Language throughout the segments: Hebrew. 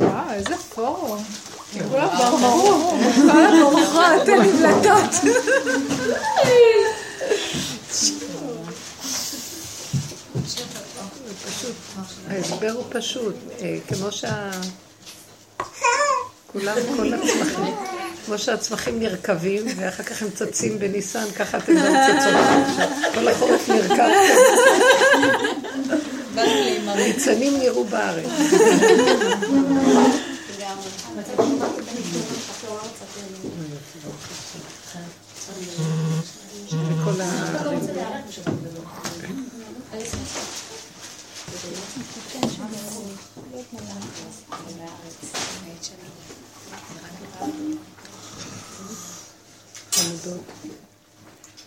וואו, איזה פורום. כולם ברמרו, תן לי דלתות. ההסבר הוא פשוט, אה, כמו שה... כולם, כל הצמחים, כמו שהצמחים נרקבים, ואחר כך הם צצים בניסן, ככה אתם גם צצות. כל החורף נרקב. הניצנים נראו בארץ.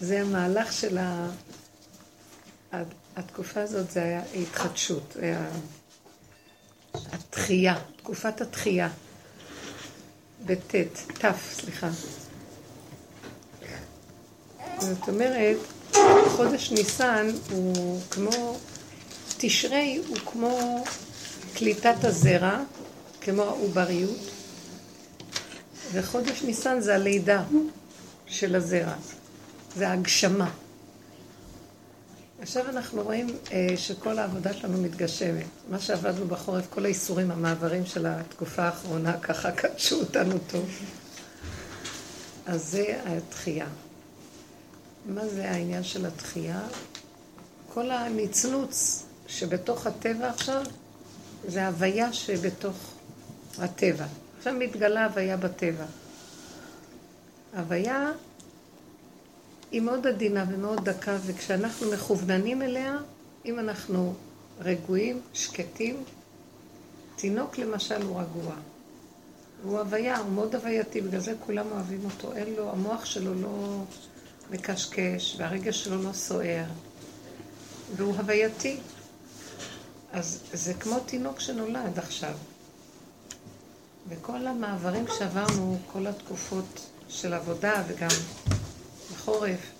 זה המהלך של ה... התקופה הזאת זה היה התחדשות, התחייה, תקופת התחייה. בט', ת', סליחה. זאת אומרת, חודש ניסן הוא כמו, תשרי הוא כמו קליטת הזרע, כמו העובריות, וחודש ניסן זה הלידה של הזרע, זה ההגשמה. עכשיו אנחנו רואים אה, שכל העבודה שלנו מתגשמת. מה שעבדנו בחורף, כל האיסורים, המעברים של התקופה האחרונה, ככה קדשו אותנו טוב. אז זה התחייה. מה זה העניין של התחייה? כל הנצנוץ שבתוך הטבע עכשיו, זה הוויה שבתוך הטבע. עכשיו מתגלה הוויה בטבע. הוויה היא מאוד עדינה ומאוד דקה, וכשאנחנו מכווננים אליה, אם אנחנו רגועים, שקטים, תינוק למשל הוא רגוע. הוא הוויה, הוא מאוד הווייתי, בגלל זה כולם אוהבים אותו. אין לו, המוח שלו לא מקשקש, והרגש שלו לא סוער, והוא הווייתי. אז זה כמו תינוק שנולד עכשיו. וכל המעברים שעברנו, כל התקופות של עבודה וגם בחורף,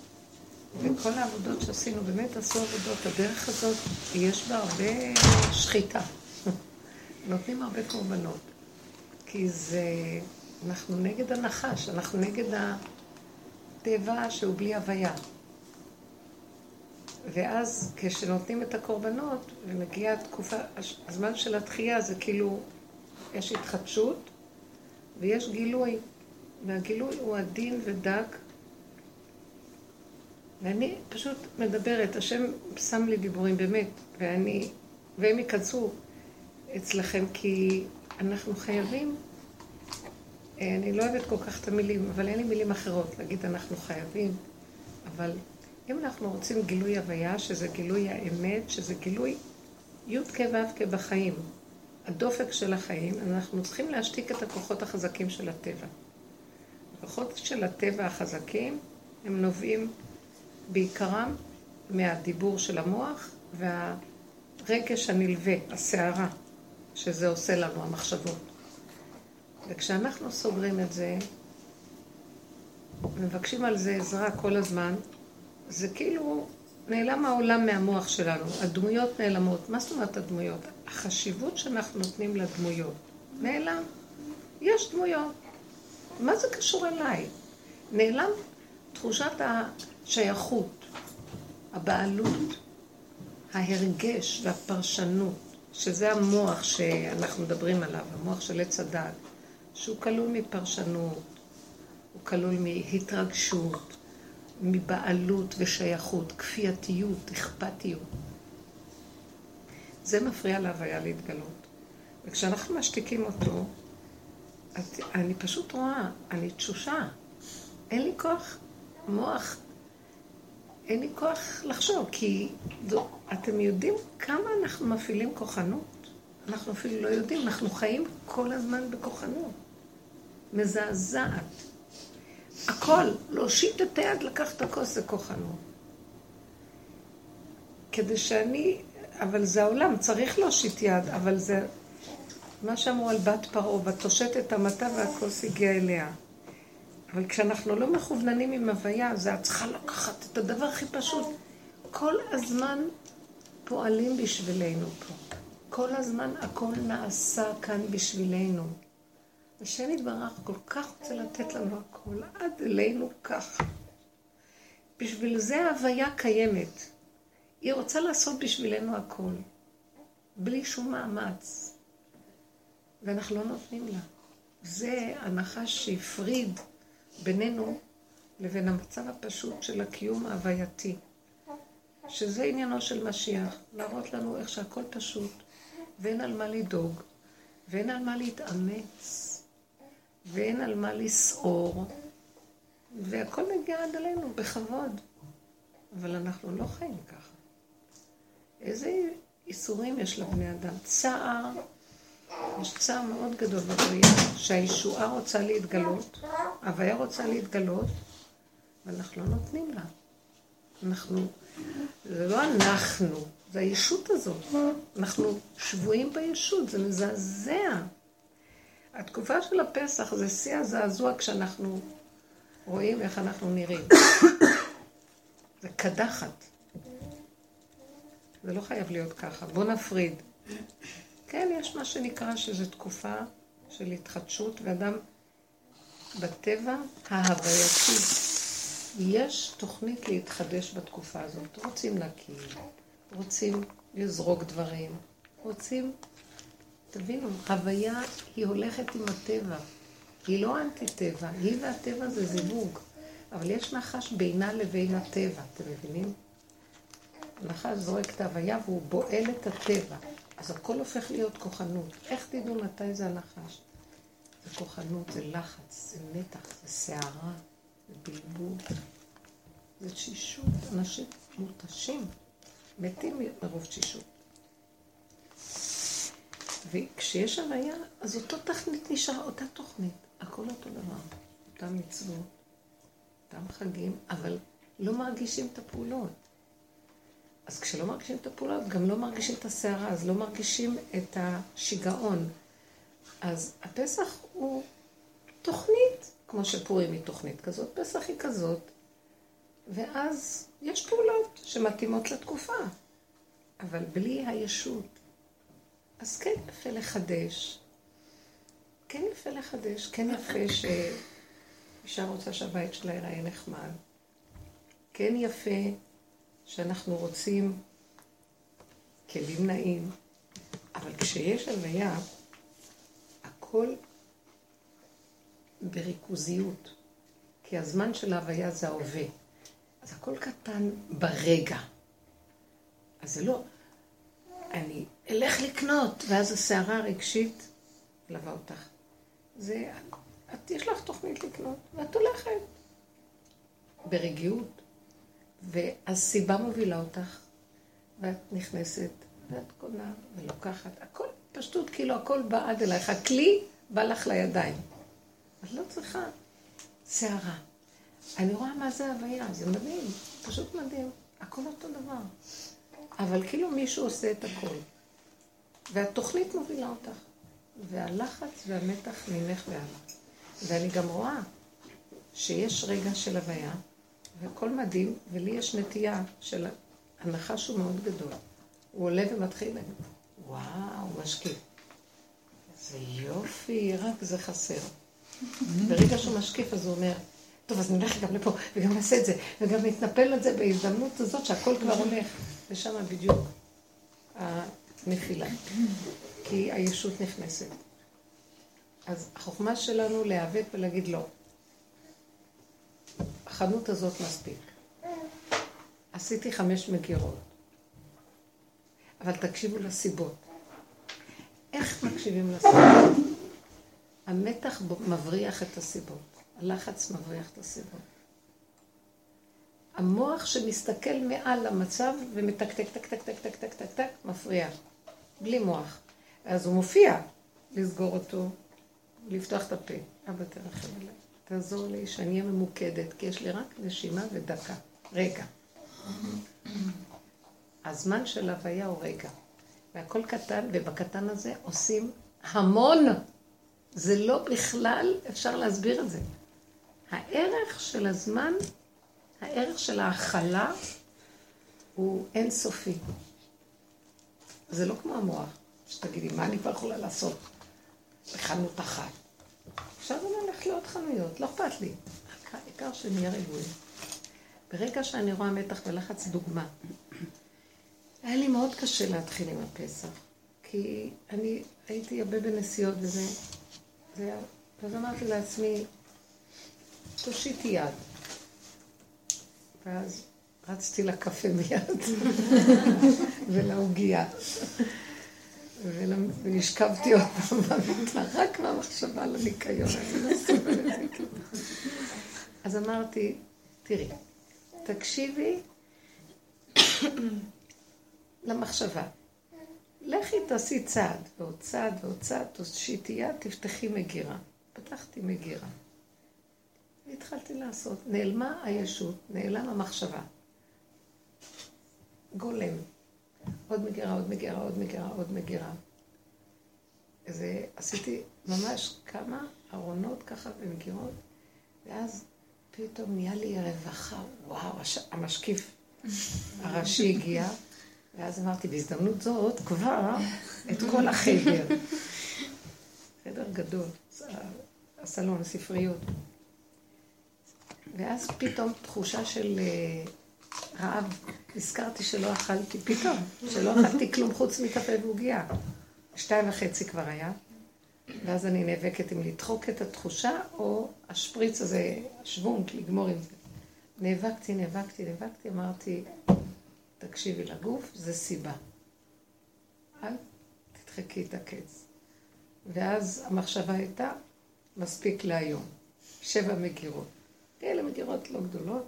וכל העבודות שעשינו, באמת עשו עבודות. הדרך הזאת, יש בה הרבה שחיטה. נותנים הרבה קורבנות. כי זה, אנחנו נגד הנחש, אנחנו נגד הטבע שהוא בלי הוויה. ואז כשנותנים את הקורבנות, ומגיעה התקופה, הזמן של התחייה זה כאילו, יש התחדשות ויש גילוי. והגילוי הוא עדין ודק. ואני פשוט מדברת, השם שם לי דיבורים באמת, ואני, והם ייכנסו אצלכם, כי אנחנו חייבים, אני לא אוהבת כל כך את המילים, אבל אין לי מילים אחרות להגיד אנחנו חייבים, אבל אם אנחנו רוצים גילוי הוויה, שזה גילוי האמת, שזה גילוי י' כ' ו' כ' בחיים, הדופק של החיים, אנחנו צריכים להשתיק את הכוחות החזקים של הטבע. הכוחות של הטבע החזקים, הם נובעים בעיקרם מהדיבור של המוח והרגש הנלווה, הסערה, שזה עושה לנו, המחשבות. וכשאנחנו סוגרים את זה, מבקשים על זה עזרה כל הזמן, זה כאילו נעלם העולם מהמוח שלנו, הדמויות נעלמות. מה זאת אומרת הדמויות? החשיבות שאנחנו נותנים לדמויות. נעלם. יש דמויות. מה זה קשור אליי? נעלם תחושת השייכות, הבעלות, ההרגש והפרשנות, שזה המוח שאנחנו מדברים עליו, המוח של עץ הדת, שהוא כלול מפרשנות, הוא כלול מהתרגשות, מבעלות ושייכות, כפייתיות, אכפתיות. זה מפריע להוויה להתגלות. וכשאנחנו משתיקים אותו, אני פשוט רואה, אני תשושה. אין לי כוח מוח, אין לי כוח לחשוב, כי זו, אתם יודעים כמה אנחנו מפעילים כוחנות? אנחנו אפילו לא יודעים, אנחנו חיים כל הזמן בכוחנות. מזעזעת. הכל, להושיט את היד, לקח את הכוס, זה כוחנות. כדי שאני, אבל זה העולם, צריך להושיט יד, אבל זה מה שאמרו על בת פרעה, ותושט את המטה והכוס הגיע אליה. אבל כשאנחנו לא מכווננים עם הוויה, זה את צריכה לקחת את הדבר הכי פשוט. כל הזמן פועלים בשבילנו פה. כל הזמן הכל נעשה כאן בשבילנו. השם יתברך כל כך רוצה לתת לנו הכל, עד אלינו ככה. בשביל זה ההוויה קיימת. היא רוצה לעשות בשבילנו הכל, בלי שום מאמץ. ואנחנו לא נותנים לה. זה הנחש שהפריד בינינו לבין המצב הפשוט של הקיום ההווייתי. שזה עניינו של משיח, להראות לנו איך שהכל פשוט, ואין על מה לדאוג, ואין על מה להתאמץ, ואין על מה לסעור, והכל מגיע עד אלינו בכבוד. אבל אנחנו לא חיים ככה. איזה איסורים יש לבני אדם? צער, יש צער מאוד גדול בבריאה, שהישועה רוצה להתגלות, ההוויה רוצה להתגלות, ואנחנו לא נותנים לה. אנחנו, זה לא אנחנו, זה הישות הזאת. אנחנו שבויים בישות, זה מזעזע. התקופה של הפסח זה שיא הזעזוע כשאנחנו רואים איך אנחנו נראים. זה קדחת. זה לא חייב להיות ככה. בואו נפריד. כן, יש מה שנקרא שזו תקופה של התחדשות, ואדם בטבע ההווייתי, יש תוכנית להתחדש בתקופה הזאת. רוצים להקים, רוצים לזרוק דברים, רוצים תבינו, הוויה היא הולכת עם הטבע. היא לא אנטי-טבע, היא והטבע זה זיווג. אבל יש נחש בינה לבין הטבע, אתם מבינים? נחש זורק את ההוויה והוא בועל את הטבע. אז הכל הופך להיות כוחנות. איך תדעו מתי זה הנחש? זה כוחנות, זה לחץ, זה מתח, זה סערה, זה בלבול, זה תשישות. אנשים מותשים, מתים מרוב תשישות. וכשיש הוויה, אז אותו תכנית נשאר, אותה תוכנית. הכל אותו דבר. אותם מצוות, אותם חגים, אבל לא מרגישים את הפעולות. אז כשלא מרגישים את הפעולות, גם לא מרגישים את הסערה, אז לא מרגישים את השיגעון. אז הפסח הוא תוכנית, כמו שפורים היא תוכנית כזאת, פסח היא כזאת, ואז יש פעולות שמתאימות לתקופה, אבל בלי הישות. אז כן יפה לחדש. כן יפה לחדש, כן יפה שאישה רוצה שהבית שלה ייראה נחמד. כן יפה שאנחנו רוצים כלים נעים, אבל כשיש הלוויה, הכל בריכוזיות, כי הזמן של ההוויה זה ההווה. אז הכל קטן ברגע. אז זה לא, אני אלך לקנות, ואז הסערה הרגשית מלווה אותך. זה, את, יש לך תוכנית לקנות, ואת הולכת ברגיעות, והסיבה מובילה אותך, ואת נכנסת, ואת קונה ולוקחת, הכל פשטות, כאילו הכל בא עד אלייך, הכלי בא לך לידיים. את לא צריכה סערה. אני רואה מה זה הוויה, זה מדהים, פשוט מדהים, הכל אותו דבר. אבל כאילו מישהו עושה את הכל. והתוכנית מובילה אותך. והלחץ והמתח ממך והלאה. ואני גם רואה שיש רגע של הוויה, והכל מדהים, ולי יש נטייה של הנחש הוא מאוד גדול. הוא עולה ומתחיל להגיד, וואו, משקיף. זה יופי, רק זה חסר. ברגע שהוא משקיף אז הוא אומר, טוב, אז נלך גם לפה, וגם נעשה את זה, וגם נתנפל על זה בהזדמנות הזאת שהכל כבר הולך. ושם בדיוק הנפילה. כי הישות נכנסת. אז החוכמה שלנו להיאבק ולהגיד לא. החנות הזאת מספיק. עשיתי חמש מגירות. אבל תקשיבו לסיבות. איך מקשיבים לסיבות? המתח מבריח את הסיבות. הלחץ מבריח את הסיבות. המוח שמסתכל מעל המצב ומתקתק, טק, טק, טק, טק, טק, טק, טק, מפריע. בלי מוח. אז הוא מופיע לסגור אותו, לפתוח את הפה. אבא תרחם עליי. תעזור לי שאני אהיה ממוקדת, כי יש לי רק נשימה ודקה. רגע. הזמן של הוויה הוא רגע. והכל קטן, ובקטן הזה עושים המון. זה לא בכלל, אפשר להסביר את זה. הערך של הזמן, הערך של ההכלה, הוא אינסופי. זה לא כמו המוח, שתגידי, מה אני כבר יכולה לעשות בחנות אחת? אפשר גם ללכת לעוד חנויות, לא אכפת לי. העיקר שנהיה רגועים. ברגע שאני רואה מתח ולחץ, דוגמה. היה לי מאוד קשה להתחיל עם הפסח, כי אני הייתי הרבה בנסיעות וזה, זה, אז אמרתי לעצמי, תושיטי יד. ואז רצתי לקפה מיד, ולעוגייה. ונשכבתי עוד פעם במיטה, רק מהמחשבה על הניקיון. אז אמרתי, תראי, תקשיבי למחשבה. לכי תעשי צעד, ועוד צעד ועוד צעד, תושיטי תפתחי מגירה. פתחתי מגירה. והתחלתי לעשות. נעלמה הישות, נעלם המחשבה. גולם. עוד מגירה, עוד מגירה, עוד מגירה, עוד מגירה. זה, עשיתי ממש כמה ארונות ככה ומגירות, ואז פתאום נהיה לי רווחה, וואו, הש... המשקיף הראשי הגיע, ואז אמרתי, בהזדמנות זאת כבר את כל החדר. חדר גדול, הסלון, הספריות. ואז פתאום תחושה של אה, רעב, נזכרתי שלא אכלתי, פתאום, שלא אכלתי כלום חוץ מקפה ועוגיה. שתיים וחצי כבר היה, ואז אני נאבקת אם לדחוק את התחושה, או השפריץ הזה, השוונק, לגמור עם זה. נאבקתי, נאבקתי, נאבקתי, אמרתי, תקשיבי לגוף, זה סיבה. אל תדחקי את הקץ. ואז המחשבה הייתה, מספיק להיום. שבע מגירות. כאלה מגירות לא גדולות.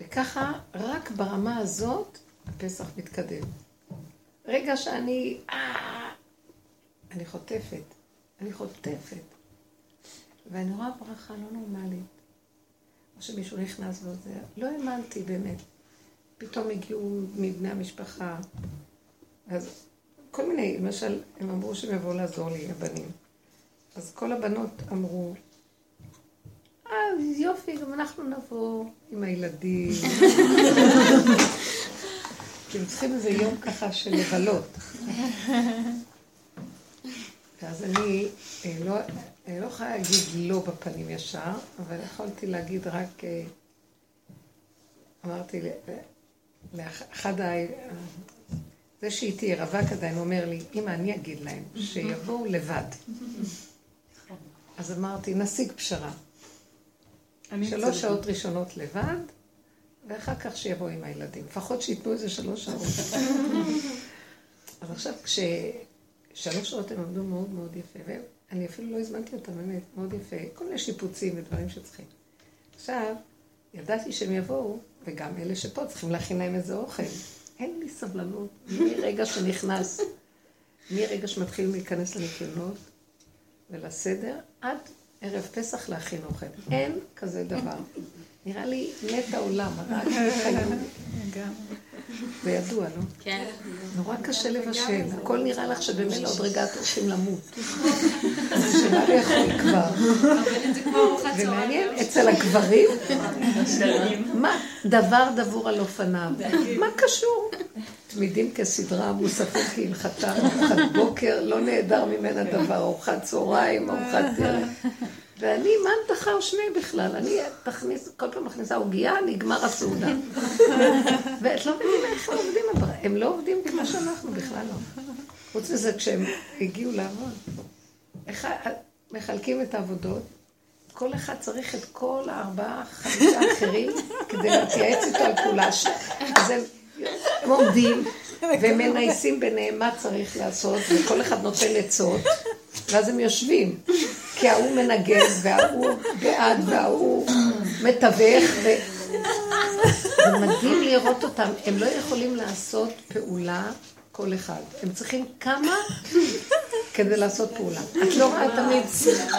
וככה, רק ברמה הזאת, הפסח מתקדם. רגע שאני, אה, אני חוטפת, אני חוטפת. ואני רואה ברכה לא נורמלית. או שמישהו נכנס וזה, לא האמנתי באמת. פתאום הגיעו מבני המשפחה. אז כל מיני, למשל, הם אמרו שהם יבואו לעזור לי, הבנים. אז כל הבנות אמרו, אה, יופי, גם אנחנו נבוא עם הילדים. כי הם צריכים איזה יום ככה של לבלות. ואז אני אה, לא, אני לא יכולה להגיד לא בפנים ישר, אבל יכולתי להגיד רק, אה, אמרתי לאחד ה... זה שאיתי רווק עדיין אומר לי, אמא, אני אגיד להם, שיבואו לבד. אז אמרתי, נשיג פשרה. שלוש שעות ראשונות לבד, ואחר כך שיבואו עם הילדים. לפחות שייתנו איזה שלוש שעות. אז עכשיו, כששלוש שעות הם עמדו מאוד מאוד יפה, ואני אפילו לא הזמנתי אותם, באמת, מאוד יפה, כל מיני שיפוצים ודברים שצריכים. עכשיו, ידעתי שהם יבואו, וגם אלה שפה צריכים להכין להם איזה אוכל. אין לי סבלנות מרגע שנכנס, מרגע שמתחילים להיכנס לניקיונות ולסדר, עד ערב פסח להכין אוכל. אין כזה דבר. נראה לי מת העולם, רק חיים. זה ידוע, לא? כן. נורא קשה לבשל. הכל נראה לך שבאמת עוד רגע את הולכים למות. שמה לאכול כבר. ומעניין, אצל הגברים, מה, דבר דבור על אופניו. מה קשור? תמידים כסדרה, מוספים כהלכתם, ארוחת בוקר, לא נעדר ממנה דבר, ארוחת צהריים, ארוחת דרך. ואני, מה דחר שמי בכלל? אני תכניס, כל פעם מכניסה עוגייה, נגמר הסעודה. ואת לא מבינה איך הם עובדים, הם לא עובדים כמו שאנחנו בכלל לא. חוץ מזה, כשהם הגיעו לעבוד, מחלקים את העבודות, כל אחד צריך את כל הארבעה, חמישה אחרים כדי להתייעץ איתו על פעולה. אז הם, הם עומדים ומנייסים ביניהם מה צריך לעשות, וכל אחד נותן עצות, ואז הם יושבים. כי ההוא מנגן, וההוא בעד, וההוא מתווך, ו... זה מדהים לראות אותם. הם לא יכולים לעשות פעולה כל אחד. הם צריכים כמה כדי לעשות פעולה. את לא רואה תמיד,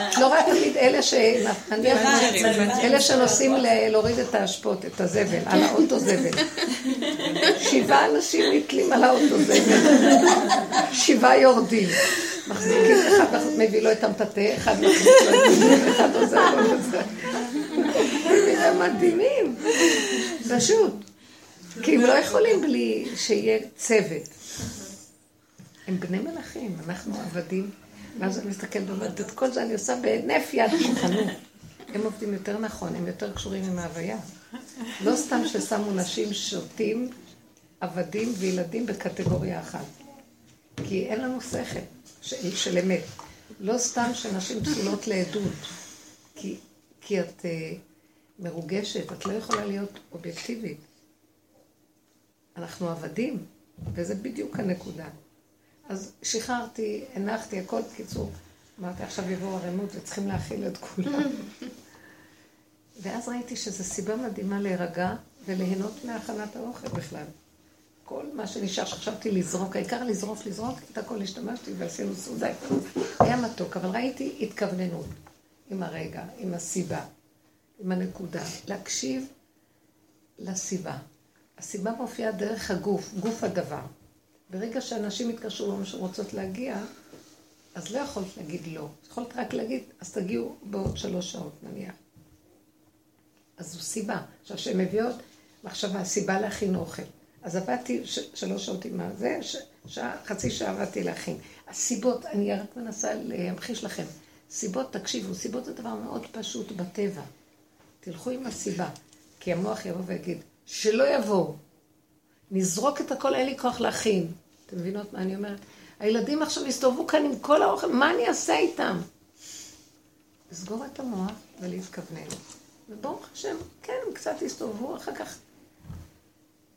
את לא רואה תמיד אלה ש... אלה שנוסעים להוריד את האשפות, את הזבל, על האוטו זבל. שבעה אנשים נתלים על האוטו זבל. שבעה יורדים. מחזיקים אחד, מביא לו את המטאטא, אחד מחזיק לו את זה, אחד עוזר לו את זה. הם מדהימים, פשוט. כי הם לא יכולים בלי שיהיה צוות. הם בני מלכים, אנחנו עבדים. ואז אני מסתכלת ואומרת, את כל זה אני עושה בהינף יד כוחנות. הם עובדים יותר נכון, הם יותר קשורים עם ההוויה. לא סתם ששמו נשים שותים, עבדים וילדים בקטגוריה אחת. כי אין לנו שכל של, של אמת. לא סתם שנשים פסולות לעדות. כי, כי את uh, מרוגשת, את לא יכולה להיות אובייקטיבית. אנחנו עבדים, וזה בדיוק הנקודה. אז שחררתי, הנחתי, הכל בקיצור. אמרתי, עכשיו יבואו ערימות וצריכים להכיל את כולם. ואז ראיתי שזו סיבה מדהימה להירגע וליהנות מהכנת האוכל בכלל. כל מה שנשאר שחשבתי לזרוק, העיקר לזרוק, לזרוק, את הכל השתמשתי ועשינו סעודה. היה מתוק, אבל ראיתי התכווננות עם הרגע, עם הסיבה, עם הנקודה. להקשיב לסיבה. הסיבה מופיעה דרך הגוף, גוף הדבר. ברגע שאנשים התקשרו למה שרוצות להגיע, אז לא יכולת להגיד לא. יכולת רק להגיד, אז תגיעו בעוד שלוש שעות נניח. אז זו סיבה. עכשיו, שהן מביאות מחשבה, סיבה להכין אוכל. אז עבדתי ש- שלוש שעות עם הזה, ש- שעה, חצי שעה עבדתי להכין. הסיבות, אני רק מנסה להמחיש לכם. סיבות, תקשיבו, סיבות זה דבר מאוד פשוט בטבע. תלכו עם הסיבה, כי המוח יבוא ויגיד, שלא יבואו. נזרוק את הכל, אין לי כוח להכין. אתם מבינות מה אני אומרת? הילדים עכשיו יסתובבו כאן עם כל האוכל, מה אני אעשה איתם? לסגור את המוח ולהתכוונן. וברוך השם, כן, הם קצת הסתובבו, אחר כך...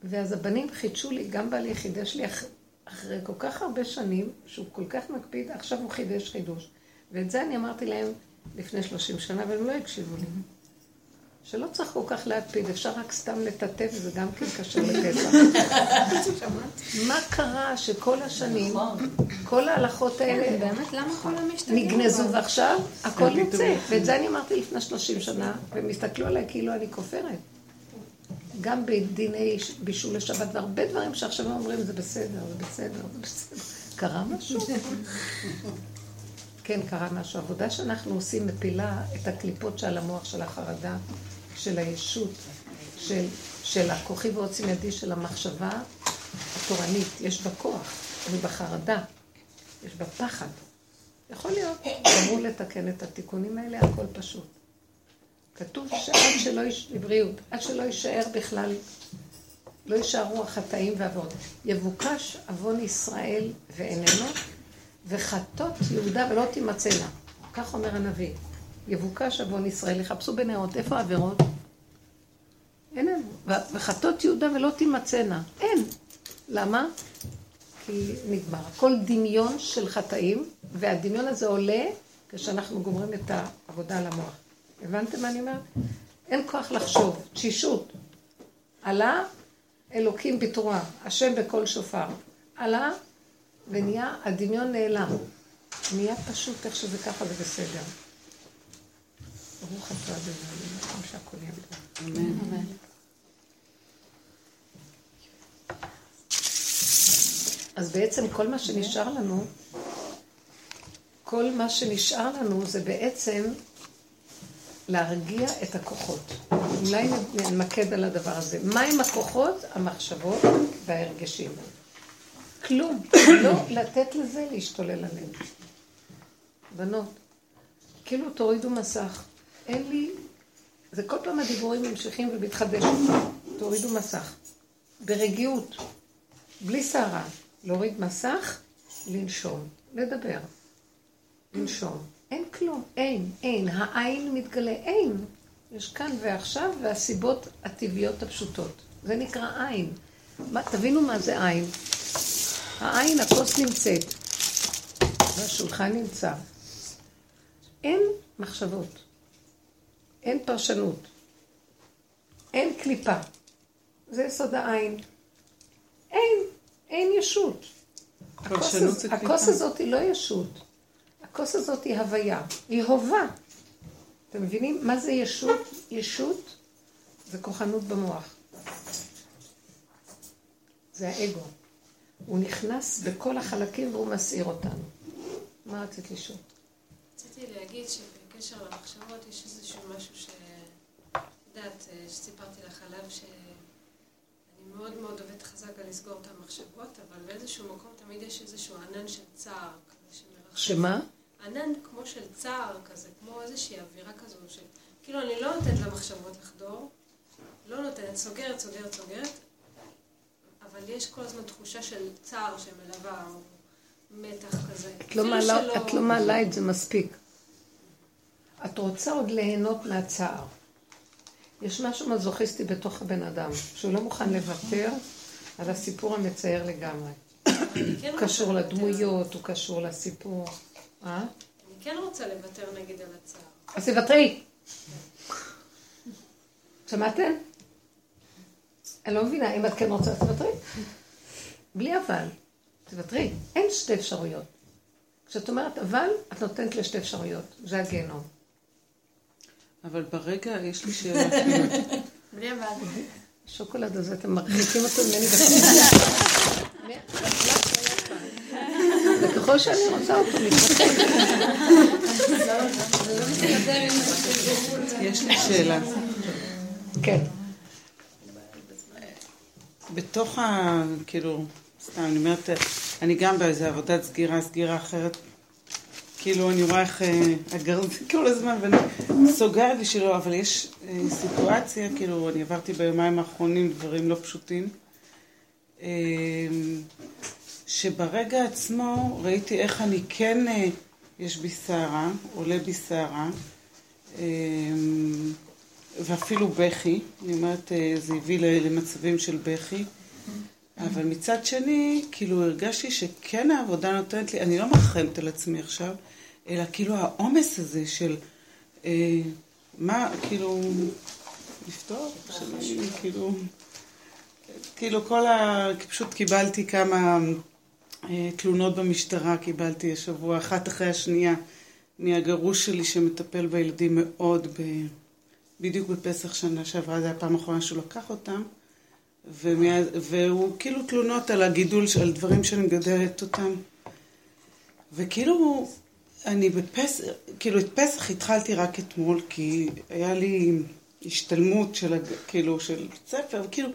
ואז הבנים חידשו לי, גם בעלי חידש לי אח... אחרי כל כך הרבה שנים, שהוא כל כך מקפיד, עכשיו הוא חידש חידוש. ואת זה אני אמרתי להם לפני 30 שנה, והם לא הקשיבו לי. שלא צריך כל כך להקפיד, אפשר רק סתם לטאטא, וזה גם כן קשר לפסח. מה קרה שכל השנים, כל ההלכות האלה באמת, למה כולם משתגעים? נגנזו, ועכשיו הכל יוצא. ואת זה אני אמרתי לפני 30 שנה, והם הסתכלו עליי כאילו אני כופרת. גם בדיני בישול לשבת, והרבה דברים שעכשיו אומרים, זה בסדר, זה בסדר, זה בסדר. קרה משהו? כן, קרה משהו. העבודה שאנחנו עושים מפילה את הקליפות שעל המוח של החרדה, של הישות, של, של הכוחי ועוצם ידי של המחשבה התורנית. יש בה כוח, אני בחרדה, יש בה פחד. יכול להיות, אמרו לתקן את התיקונים האלה, הכל פשוט. כתוב שעד שלא, יש... לבריאות, עד שלא יישאר בכלל, לא יישארו החטאים והעוונות. יבוקש עוון ישראל ואיננו, וחטות יהודה ולא תימצאנה. כך אומר הנביא. יבוקש עוון ישראל, יחפשו בנאות. איפה העבירות? אין עבירות. וחטות יהודה ולא תימצאנה. אין. למה? כי נגמר. הכל דמיון של חטאים, והדמיון הזה עולה כשאנחנו גומרים את העבודה על המוח. הבנתם מה אני אומרת? אין כוח לחשוב, תשישות. עלה, אלוקים בתרועה, השם בקול שופר. עלה, ונהיה, הדמיון נעלם. נהיה פשוט איך שזה ככה, זה בסדר. ברוך אתה אדוני, מקום שהכל יהיה אמן. אז בעצם כל מה שנשאר לנו, כל מה שנשאר לנו זה בעצם להרגיע את הכוחות. אולי נמקד על הדבר הזה. מהם הכוחות? המחשבות וההרגשים. כלום. לא לתת לזה להשתולל עליהם. בנות, כאילו תורידו מסך. אין לי... זה כל פעם הדיבורים ממשיכים ומתחדש. תורידו מסך. ברגיעות. בלי סערה. להוריד מסך, לנשום. לדבר. לנשום. אין כלום, אין, אין. העין מתגלה, אין. יש כאן ועכשיו, והסיבות הטבעיות הפשוטות. זה נקרא עין. מה, תבינו מה זה עין. העין, הכוס נמצאת, והשולחן נמצא. אין מחשבות, אין פרשנות, אין קליפה. זה יסוד העין. אין, אין ישות. הכוס הזאת היא לא ישות. הכוס הזאת היא הוויה, היא הווה. אתם מבינים מה זה ישות? ישות זה כוחנות במוח. זה האגו. הוא נכנס בכל החלקים והוא מסעיר אותנו. מה רצית לשאול? רציתי להגיד שבקשר למחשבות יש איזשהו משהו ש... יודעת, אה, שסיפרתי לך עליו, שאני מאוד מאוד עובדת חזק על לסגור את המחשבות, אבל באיזשהו מקום תמיד יש איזשהו ענן של צער כזה שמרחב. שמה? ענן כמו של צער כזה, כמו איזושהי אווירה כזו, של... כאילו אני לא נותנת למחשבות לחדור, לא נותנת, סוגרת, סוגרת, סוגרת, אבל יש כל הזמן תחושה של צער שמלווה, או מתח כזה. את לא, מעלה, שלא... את לא מעלה את זה מספיק. את רוצה עוד ליהנות מהצער. יש משהו מזוכיסטי בתוך הבן אדם, שהוא לא מוכן לוותר על הסיפור המצער לגמרי. כן הוא קשור לדמויות, הוא קשור לסיפור. אה? אני כן רוצה לוותר נגד על הצער. אז תוותרי. שמעתם? אני לא מבינה, אם את כן רוצה, תוותרי. בלי אבל. תוותרי. אין שתי אפשרויות. כשאת אומרת אבל, את נותנת לשתי אפשרויות. זה הגיהנום. אבל ברגע, יש לי שאלה. בלי אבל. השוקולד הזה, אתם מרחיקים אותו ממני וככל שאני רוצה אותו, יש לי שאלה. כן. בתוך ה... כאילו, סתם, אני אומרת, אני גם באיזה עבודת סגירה, סגירה אחרת. כאילו, אני רואה איך אה, הגרזים כל הזמן, ואני סוגרת בשבילו, אבל יש אה, סיטואציה, כאילו, אני עברתי ביומיים האחרונים דברים לא פשוטים, אה, שברגע עצמו ראיתי איך אני כן, יש בי סערה, עולה בי סערה, ואפילו בכי, אני אומרת, זה הביא למצבים של בכי. אבל מצד שני, כאילו הרגשתי שכן העבודה נותנת לי, אני לא מרחמת על עצמי עכשיו, אלא כאילו העומס הזה של אה, מה, כאילו, לפתור, שאני, כאילו, כאילו כל ה... פשוט קיבלתי כמה אה, תלונות במשטרה, קיבלתי השבוע, אחת אחרי השנייה, מהגרוש שלי שמטפל בילדים מאוד, ב... בדיוק בפסח שנה שעברה, זו הפעם האחרונה שהוא לקח אותם. ומה, והוא כאילו תלונות על הגידול, על דברים שאני מגדלת אותם. וכאילו, אני בפסח, כאילו את פסח התחלתי רק אתמול, כי היה לי השתלמות של, כאילו, של ספר, וכאילו,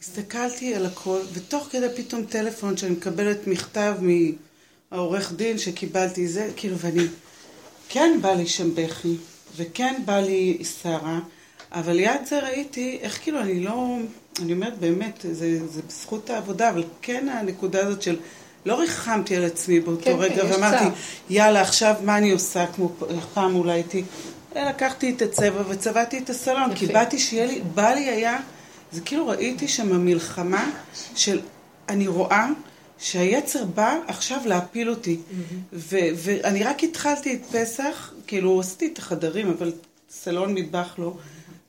הסתכלתי על הכל, ותוך כדי פתאום טלפון שאני מקבלת מכתב מהעורך דין שקיבלתי זה, כאילו, ואני, כן בא לי שם בכי, וכן בא לי שרה, אבל ליד זה ראיתי איך כאילו אני לא, אני אומרת באמת, זה, זה בזכות העבודה, אבל כן הנקודה הזאת של לא ריחמתי על עצמי באותו כן, רגע, כן, ואמרתי. יאללה, עכשיו מה אני עושה, כמו פעם אולי הייתי, לקחתי את הצבע וצבעתי את הסלון, כי באתי שיהיה לי, בא לי היה, זה כאילו ראיתי שם המלחמה של, אני רואה שהיצר בא עכשיו להפיל אותי. Mm-hmm. ואני רק התחלתי את פסח, כאילו עשיתי את החדרים, אבל סלון מטבח לא.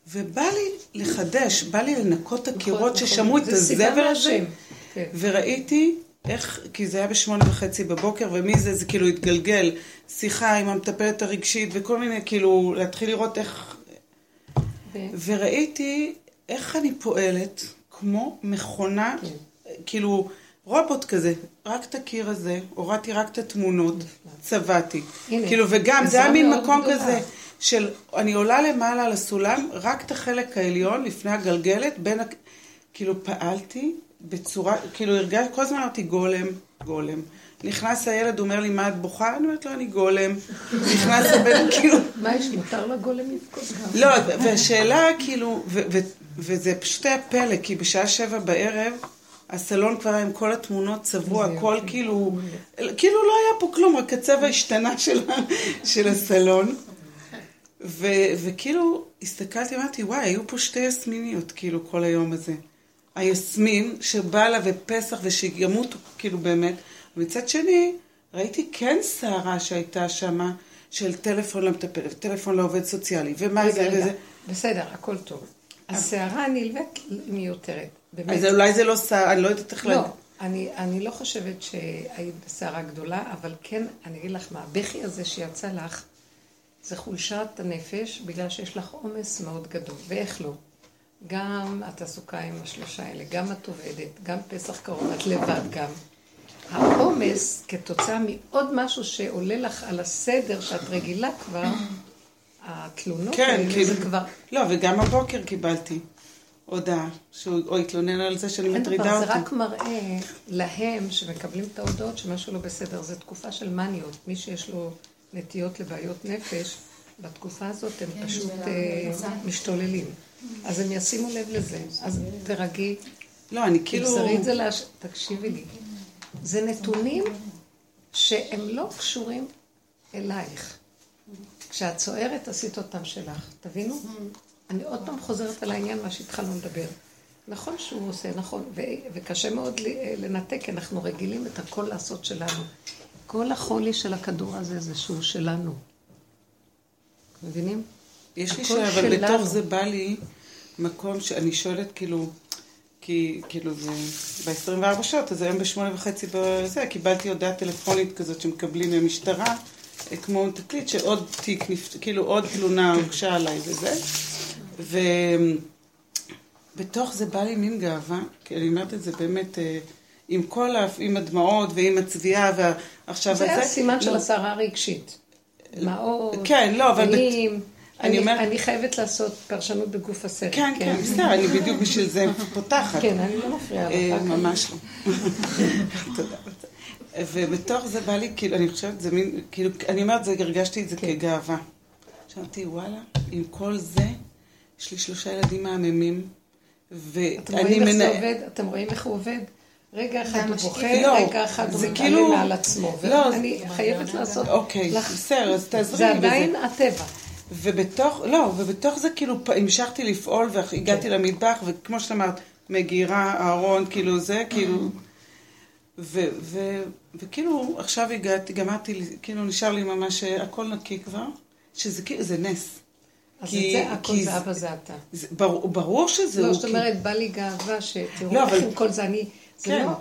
ובא לי לחדש, בא לי לנקות את הקירות נכון, ששמעו את הזבל הזה, כן. וראיתי איך, כי זה היה בשמונה וחצי בבוקר, ומי זה, זה כאילו התגלגל, שיחה עם המטפלת הרגשית, וכל מיני, כאילו, להתחיל לראות איך... וראיתי איך אני פועלת כמו מכונה, כן. כאילו, רובוט כזה, רק את הקיר הזה, הורדתי רק את התמונות, צבעתי. כאילו, וגם, זה היה מין מקום כזה. של אני עולה למעלה על הסולם, רק את החלק העליון לפני הגלגלת, בין, ה... כאילו פעלתי בצורה, כאילו הרגשתי, כל הזמן אמרתי גולם, גולם. נכנס הילד, אומר לי, מה את בוכה? אני אומרת לו, אני גולם. נכנס הבן, כאילו... מה יש, מותר לגולם לבכות גם? לא, והשאלה, כאילו, וזה פשוט היה פלא, כי בשעה שבע בערב, הסלון כבר היה עם כל התמונות צבוע, הכל כאילו, כאילו לא היה פה כלום, רק הצבע השתנה של הסלון. ו- וכאילו, הסתכלתי, אמרתי, וואי, היו פה שתי יסמיניות, כאילו, כל היום הזה. היסמין שבא לה ופסח ושימותו, כאילו, באמת. ומצד שני, ראיתי כן סערה שהייתה שמה, של טלפון למטפל, טלפון לעובד סוציאלי, ומה זה וזה. בסדר, הכל טוב. הסערה הנלווית מיותרת. באמת. אז אולי זה לא סערה, אני לא יודעת איך לא. אני, אני לא חושבת שהיית בסערה גדולה, אבל כן, אני אגיד לך מה, הבכי הזה שיצא לך, זה חולשת הנפש, בגלל שיש לך עומס מאוד גדול. ואיך לא? גם את עסוקה עם השלושה האלה, גם את עובדת, גם פסח קרוב, את לבד גם. העומס, כתוצאה מעוד משהו שעולה לך על הסדר שאת רגילה כבר, התלונות כן, האלה, כאילו, זה כבר... לא, וגם הבוקר קיבלתי הודעה, שהוא התלונן על זה שאני אין מטרידה דבר, אותו. זה רק מראה להם שמקבלים את ההודעות שמשהו לא בסדר. זו תקופה של מניות. מי שיש לו נטיות לבעיות נפש, בתקופה הזאת הם פשוט אה, משתוללים. אז הם ישימו לב לזה. אז תרגי, לא, אני כאילו... תגזרי את זה לש... תקשיבי לי. זה נתונים שהם לא קשורים אלייך. כשאת צוערת, עשית אותם שלך. תבינו? אני עוד פעם חוזרת על העניין, מה שהתחלנו לדבר. נכון שהוא עושה, נכון, ו- וקשה מאוד ל- לנתק, כי אנחנו רגילים את הכל לעשות שלנו. כל החולי של הכדור הזה זה שהוא שלנו. מבינים? יש לי שאלה, אבל שלנו. בתוך זה בא לי מקום שאני שואלת כאילו, כי כאילו זה ב-24 שעות, אז היום בשמונה וחצי בזה, קיבלתי הודעה טלפונית כזאת שמקבלים מהמשטרה, אה, כמו תקליט שעוד תיק, כאילו עוד תלונה הוגשה עליי וזה, ובתוך זה בא לי מין גאווה, כי אני אומרת את זה באמת, אה, עם כל, ה- עם הדמעות ועם הצביעה, ועכשיו זה הזה, הסימן של לא- הסערה הרגשית. דמעות, כן, לא, אבל. אני אני, אומרת- אני חייבת לעשות פרשנות בגוף הסרט. כן, כן, בסדר, אני בדיוק בשביל זה פותחת. כן, אני לא מפריעה אה, לך. ממש לא. תודה. ובתוך זה בא לי, כאילו, אני חושבת, זה מין, כאילו, אני אומרת, זה, הרגשתי את זה כן. כגאווה. חשבתי, וואלה, עם כל זה, יש לי שלושה ילדים מהממים, אתם ואני רואים איך זה מנהל... עובד? אתם רואים איך הוא עובד? רגע אחד הוא. בוכה, לא, רגע אחד הוא זה מתעלה כאילו- מעל עצמו. לא, ואני חייבת לעשות... אוקיי, בסדר, אז תעזרי זה לי בזה. עדיין הטבע. ובתוך, לא, ובתוך זה כאילו המשכתי לפעול והגעתי כן. למטבח, וכמו שאת אמרת, מגירה, ארון, כאילו זה, כאילו... ו, ו, וכאילו עכשיו הגעתי, גמרתי, כאילו נשאר לי ממש אה, הכל נקי כבר, שזה כאילו, זה נס. אז כי- את זה, הכל כי זה אבא זה אתה. זה, ברור, ברור שזה לא, הוא, זאת אומרת, בא לי גאווה שתראו לא, איך אבל- עם כל זה אני... זה כן. לא...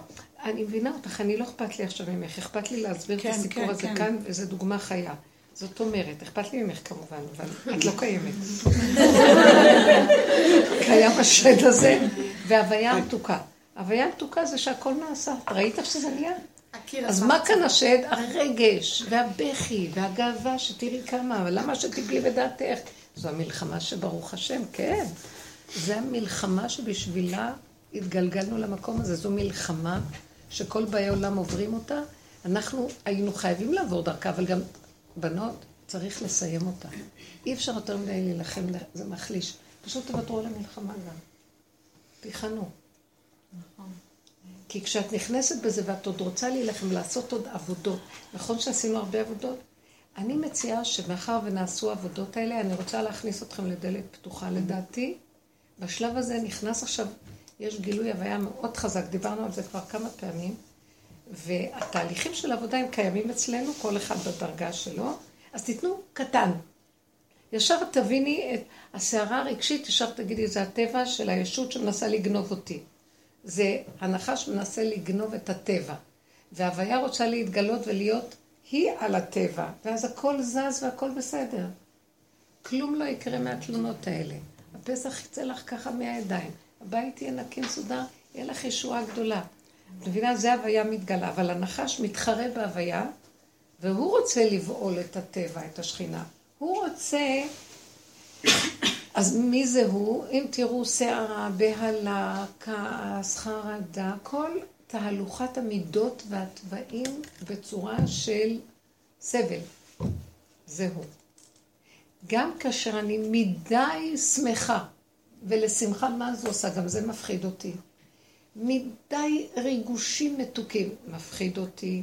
אני מבינה אותך, אני לא אכפת לי עכשיו ממך, אכפת לי להסביר את כן, הסיפור כן, הזה כן. כאן, וזו דוגמה חיה. זאת אומרת, אכפת לי ממך כמובן, אבל את לא קיימת. קיים השד הזה, והוויה המתוקה. הוויה המתוקה זה שהכל נעשה. ראית איך שזה נהיה? אז מה. כאן השד? הרגש, והבכי, והגאווה, שתראי כמה, אבל למה שתיפלי בדעתך? זו המלחמה שברוך השם, כן. זו המלחמה שבשבילה התגלגלנו למקום הזה. זו מלחמה שכל באי עולם עוברים אותה. אנחנו היינו חייבים לעבור דרכה, אבל גם, בנות, צריך לסיים אותה. אי אפשר יותר מדי להילחם, זה מחליש. פשוט תוותרו על המלחמה גם. תיכנו. כי כשאת נכנסת בזה ואת עוד רוצה להילחם, לעשות עוד עבודות, נכון שעשינו הרבה עבודות? אני מציעה שמאחר ונעשו העבודות האלה, אני רוצה להכניס אתכם לדלת פתוחה. לדעתי, בשלב הזה נכנס עכשיו, יש גילוי הוויה מאוד חזק, דיברנו על זה כבר כמה פעמים, והתהליכים של העבודה הם קיימים אצלנו, כל אחד בדרגה שלו, אז תיתנו קטן. ישר תביני את הסערה הרגשית, ישר תגידי, זה הטבע של הישות שמנסה לגנוב אותי. זה הנחש מנסה לגנוב את הטבע. וההוויה רוצה להתגלות ולהיות היא על הטבע, ואז הכל זז והכל בסדר. כלום לא יקרה מהתלונות האלה. הפסח יצא לך ככה מהידיים. הבית יהיה נקי מסודר, יהיה לך ישועה גדולה. את מבינה? זה הוויה מתגלה, אבל הנחש מתחרה בהוויה, והוא רוצה לבעול את הטבע, את השכינה. הוא רוצה אז מי זה הוא? אם תראו שערה, בהלה, כעס, חרדה, כל תהלוכת המידות והתוואים בצורה של סבל. זה הוא. גם כאשר אני מדי שמחה, ולשמחה מה זה עושה? גם זה מפחיד אותי. מדי ריגושים מתוקים, מפחיד אותי.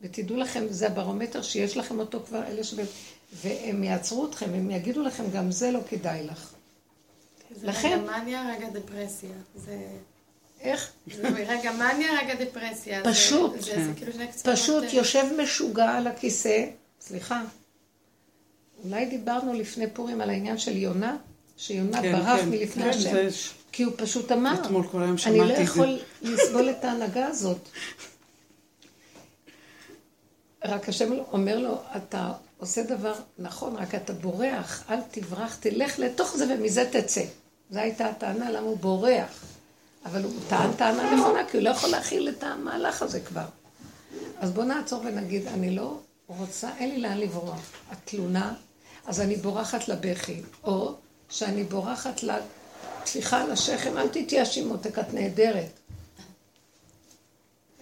ותדעו לכם, זה הברומטר שיש לכם אותו כבר, אלה ש... והם יעצרו אתכם, הם יגידו לכם, גם זה לא כדאי לך. זה לכן- רגע מניה, רגע דפרסיה. זה... איך? זה רגע מניה, רגע דפרסיה. פשוט. זה- זה כאילו. פשוט אה, יושב משוגע על הכיסא, סליחה, אולי דיברנו לפני פורים על העניין של יונה, שיונה כן, ברח כן, מלפני כן, השם, זה- כי הוא פשוט אמר, אתמול כל היום אני לא שמעתי את זה. יכול לסבול את ההנהגה הזאת. רק השם אומר לו, אתה עושה דבר נכון, רק אתה בורח, אל תברח, תלך לתוך זה ומזה תצא. זו הייתה הטענה, למה הוא בורח. אבל הוא טען טענה נכונה, כי הוא לא יכול להכיל את המהלך הזה כבר. אז בואו נעצור ונגיד, אני לא רוצה, אין לי לאן לברוח. התלונה, אז אני בורחת לבכי, או שאני בורחת לטפיחה על השכם, אל תתייאשי מותק, את נהדרת.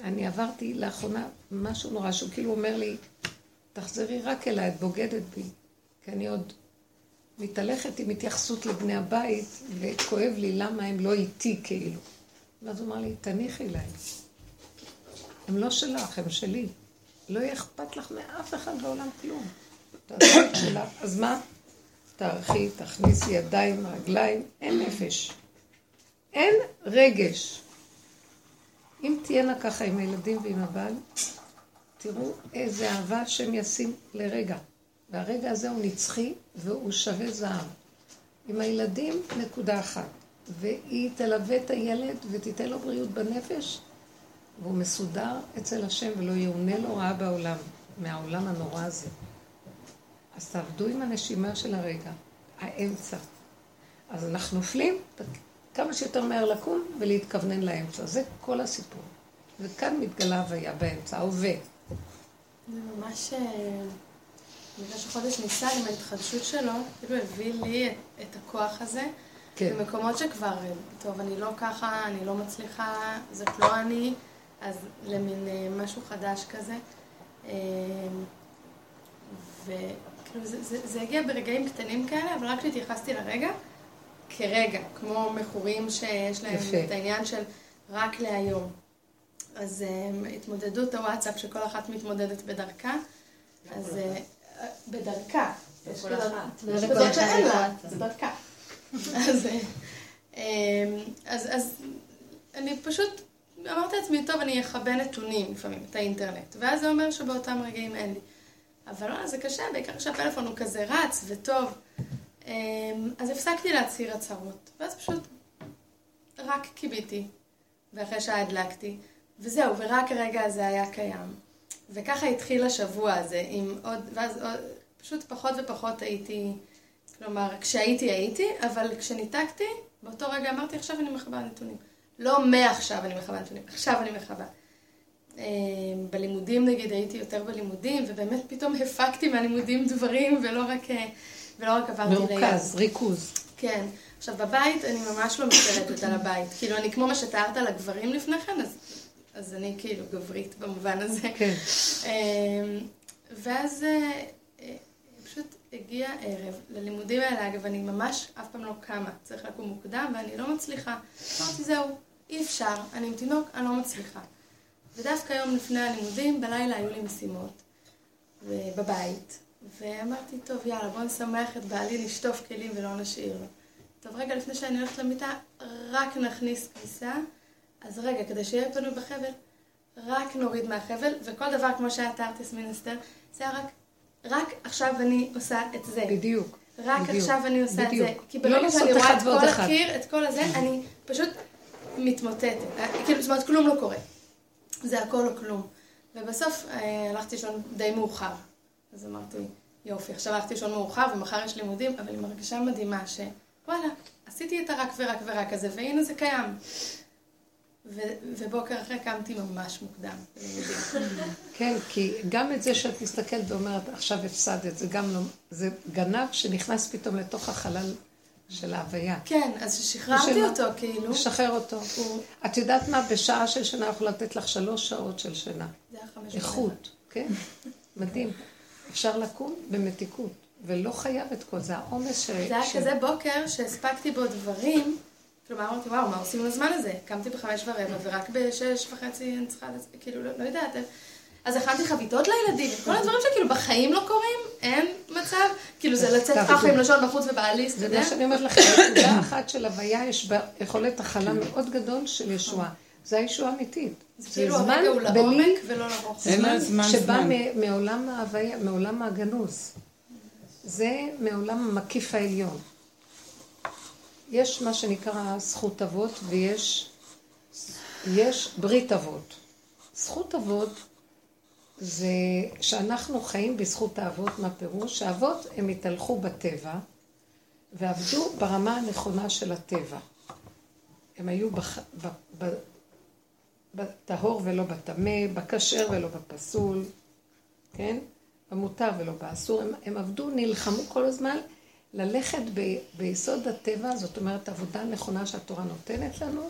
אני עברתי לאחרונה משהו נורא, שהוא כאילו אומר לי, תחזרי רק אליי, את בוגדת בי, כי אני עוד מתהלכת עם התייחסות לבני הבית, וכואב לי למה הם לא איתי כאילו. ואז הוא אמר לי, תניחי להם. הם לא שלך, הם שלי. לא יהיה אכפת לך מאף אחד בעולם כלום. אז מה? תערכי, תכניסי ידיים, רגליים, אין נפש. אין רגש. אם תהיינה ככה עם הילדים ועם הבעל, תראו איזה אהבה השם ישים לרגע. והרגע הזה הוא נצחי והוא שווה זהב. עם הילדים, נקודה אחת. והיא תלווה את הילד ותיתן לו בריאות בנפש, והוא מסודר אצל השם ולא יאונה לו רעה בעולם, מהעולם הנורא הזה. אז תעבדו עם הנשימה של הרגע, האמצע. אז אנחנו נופלים, כמה שיותר מהר לקום ולהתכוונן לאמצע. זה כל הסיפור. וכאן מתגלה הוויה באמצע, ההווה. זה ממש... אה, בגלל שחודש ניסן עם ההתחדשות שלו, כאילו הביא לי את, את הכוח הזה. כן. במקומות שכבר, אה, טוב, אני לא ככה, אני לא מצליחה, זאת לא אני, אז למין אה, משהו חדש כזה. אה, וכאילו זה, זה, זה הגיע ברגעים קטנים כאלה, אבל רק כשהתייחסתי לרגע, כרגע, כמו מכורים שיש להם יפה. את העניין של רק להיום. אז um, התמודדות הוואטסאפ שכל אחת מתמודדת בדרכה, אז uh, בדרכה. יש כזאת- שאין לה. זה דרכה. אז, אמ, אז, אני פשוט אמרתי לעצמי, טוב, אני אכבה נתונים לפעמים, את האינטרנט. ואז זה אומר שבאותם רגעים אין לי. אבל לא, זה קשה, בעיקר כשהפלאפון הוא כזה רץ וטוב. אמ, אז הפסקתי להצהיר הצהרות. ואז פשוט רק קיביתי, ואחרי שעה הדלקתי, וזהו, ורק הרגע הזה היה קיים. וככה התחיל השבוע הזה, עם עוד, ואז עוד, פשוט פחות ופחות הייתי, כלומר, כשהייתי הייתי, אבל כשניתקתי, באותו רגע אמרתי, עכשיו אני מכבה נתונים. לא מעכשיו אני מכבה נתונים, עכשיו אני מכבה. אה, בלימודים נגיד הייתי יותר בלימודים, ובאמת פתאום הפקתי מהלימודים דברים, ולא רק, אה, ולא רק עברתי ליד. מרוכז, ריכוז. כן. עכשיו, בבית אני ממש לא משתלטת על הבית. כאילו, אני כמו מה שתיארת על הגברים לפני כן, אז, אז אני כאילו גברית במובן הזה. כן. אמ, ואז אה, אה, פשוט הגיע ערב ללימודים האלה, אגב, אני ממש אף פעם לא קמה, צריך לקום מוקדם, ואני לא מצליחה. אמרתי, זהו, אי אפשר, אני עם תינוק, אני לא מצליחה. ודווקא היום לפני הלימודים, בלילה היו לי משימות, בבית, ואמרתי, טוב, יאללה, בוא נשמח את בעלי, נשטוף כלים ולא נשאיר לו. טוב, רגע לפני שאני הולכת למיטה, רק נכניס כביסה, אז רגע, כדי שיהיה פנוי בחבל, רק נוריד מהחבל, וכל דבר, כמו שאת תיארת, יסמין אסתר, זה היה רק, רק עכשיו אני עושה את זה. בדיוק. רק בדיוק. עכשיו אני עושה את בדיוק. זה. כי לא ברגע לעשות שאני רואה את כל אחד. הקיר, את כל הזה, אני פשוט מתמוטטת. אה, כאילו, זאת אומרת, כלום לא קורה. זה הכל או כלום. ובסוף אה, הלכתי לישון די מאוחר. אז אמרתי, יופי, עכשיו הלכתי לישון מאוחר ומחר יש לימודים, אבל עם הרגשה מדהימה שוואלה, עשיתי את הרק ורק ורק הזה, והנה זה קיים. ובוקר אחרי קמתי ממש מוקדם. כן, כי גם את זה שאת מסתכלת ואומרת, עכשיו הפסדת, זה גם לא... זה גנב שנכנס פתאום לתוך החלל של ההוויה. כן, אז שחררתי אותו, כאילו. לשחרר אותו. את יודעת מה? בשעה של שינה יכולה לתת לך שלוש שעות של שינה. זה היה חמש איכות, כן? מדהים. אפשר לקום במתיקות, ולא חייב את כל זה. העומס ש... זה היה כזה בוקר שהספקתי בו דברים, כלומר אמרתי, וואו, מה עושים בזמן הזה? קמתי בחמש ורבע, ורק בשש וחצי אני צריכה, כאילו, לא, לא יודעת. אז הכנתי חביתות לילדים, כל הדברים שכאילו בחיים לא קורים, אין מצב, כאילו זה לצאת. ככה עם לשון בחוץ ובעלי זה להסתדר. מה שאני אומרת לכם, נקודה אחת של הוויה יש בה יכולת הכלה מאוד גדול של ישועה. זה הישועה האמיתית. זה כאילו הרגע הוא בלי- זמן שבא זמן. מעולם ההוויה, מעולם הגנוז. זה מעולם המקיף העליון. יש מה שנקרא זכות אבות ויש יש ברית אבות. זכות אבות זה שאנחנו חיים בזכות האבות, מה פירוש? שהאבות הם התהלכו בטבע ועבדו ברמה הנכונה של הטבע. הם היו בח... ב... ב... בטהור ולא בטמא, בכשר ולא בפסול, כן? במותר ולא באסור. הם, הם עבדו, נלחמו כל הזמן ללכת ב... ביסוד הטבע, זאת אומרת, עבודה נכונה שהתורה נותנת לנו.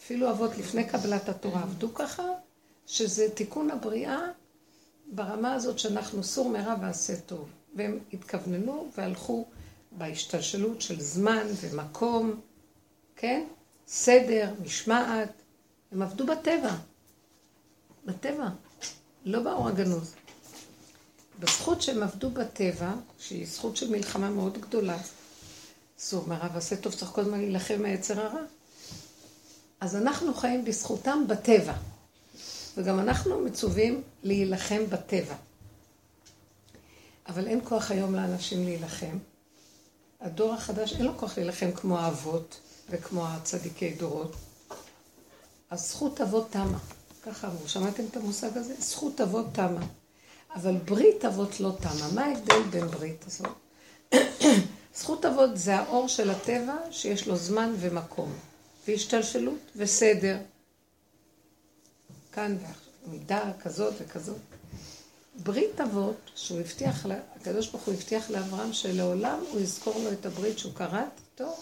אפילו אבות לפני קבלת התורה עבדו ככה, שזה תיקון הבריאה ברמה הזאת שאנחנו סור מרע ועשה טוב. והם התכווננו והלכו בהשתלשלות של זמן ומקום, כן? סדר, משמעת. הם עבדו בטבע. בטבע, לא באור הגנוז. בזכות שהם עבדו בטבע, שהיא זכות של מלחמה מאוד גדולה, סור מרע ועשה טוב, צריך כל הזמן להילחם מהיצר הרע. אז אנחנו חיים בזכותם בטבע. וגם אנחנו מצווים להילחם בטבע. אבל אין כוח היום לאנשים להילחם. הדור החדש אין לו כוח להילחם כמו האבות וכמו הצדיקי דורות. אז זכות אבות תמה. ככה אמרו, שמעתם את המושג הזה? זכות אבות תמה. אבל ברית אבות לא תמה. מה ההבדל בין ברית הזאת? זכות אבות זה האור של הטבע שיש לו זמן ומקום, והשתלשלות וסדר. כאן מידה כזאת וכזאת. ברית אבות, שהוא הבטיח, הקדוש ברוך הוא הבטיח לאברהם שלעולם הוא יזכור לו את הברית שהוא כרת איתו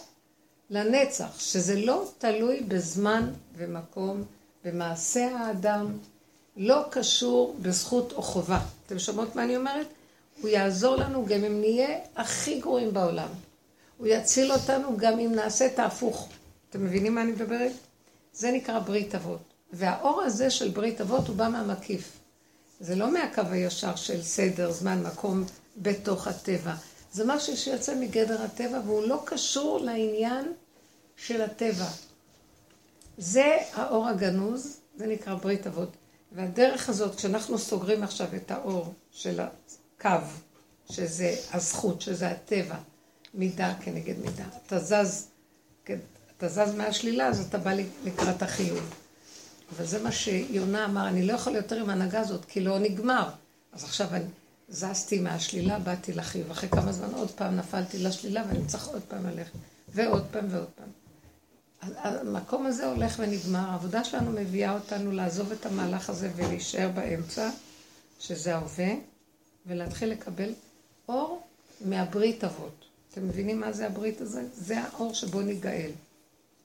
לנצח, שזה לא תלוי בזמן ומקום, במעשה האדם, לא קשור בזכות או חובה. אתם שומעות מה אני אומרת? הוא יעזור לנו גם אם נהיה הכי גרועים בעולם. הוא יציל אותנו גם אם נעשה את ההפוך. אתם מבינים מה אני מדברת? זה נקרא ברית אבות. והאור הזה של ברית אבות הוא בא מהמקיף. זה לא מהקו הישר של סדר, זמן, מקום בתוך הטבע. זה משהו שיוצא מגדר הטבע והוא לא קשור לעניין של הטבע. זה האור הגנוז, זה נקרא ברית אבות. והדרך הזאת, כשאנחנו סוגרים עכשיו את האור של הקו, שזה הזכות, שזה הטבע, מידה כנגד מידה. אתה זז, אתה זז מהשלילה, אז אתה בא לקראת החיוב. אבל זה מה שיונה אמר, אני לא יכול יותר עם ההנהגה הזאת, כי לא נגמר. אז עכשיו אני זזתי מהשלילה, באתי לחיוב. אחרי כמה זמן עוד פעם נפלתי לשלילה, ואני צריך עוד פעם ללכת. ועוד פעם ועוד פעם. המקום הזה הולך ונגמר. העבודה שלנו מביאה אותנו לעזוב את המהלך הזה ולהישאר באמצע, שזה ההווה, ולהתחיל לקבל אור מהברית אבות. אתם מבינים מה זה הברית הזה? זה האור שבו ניגאל.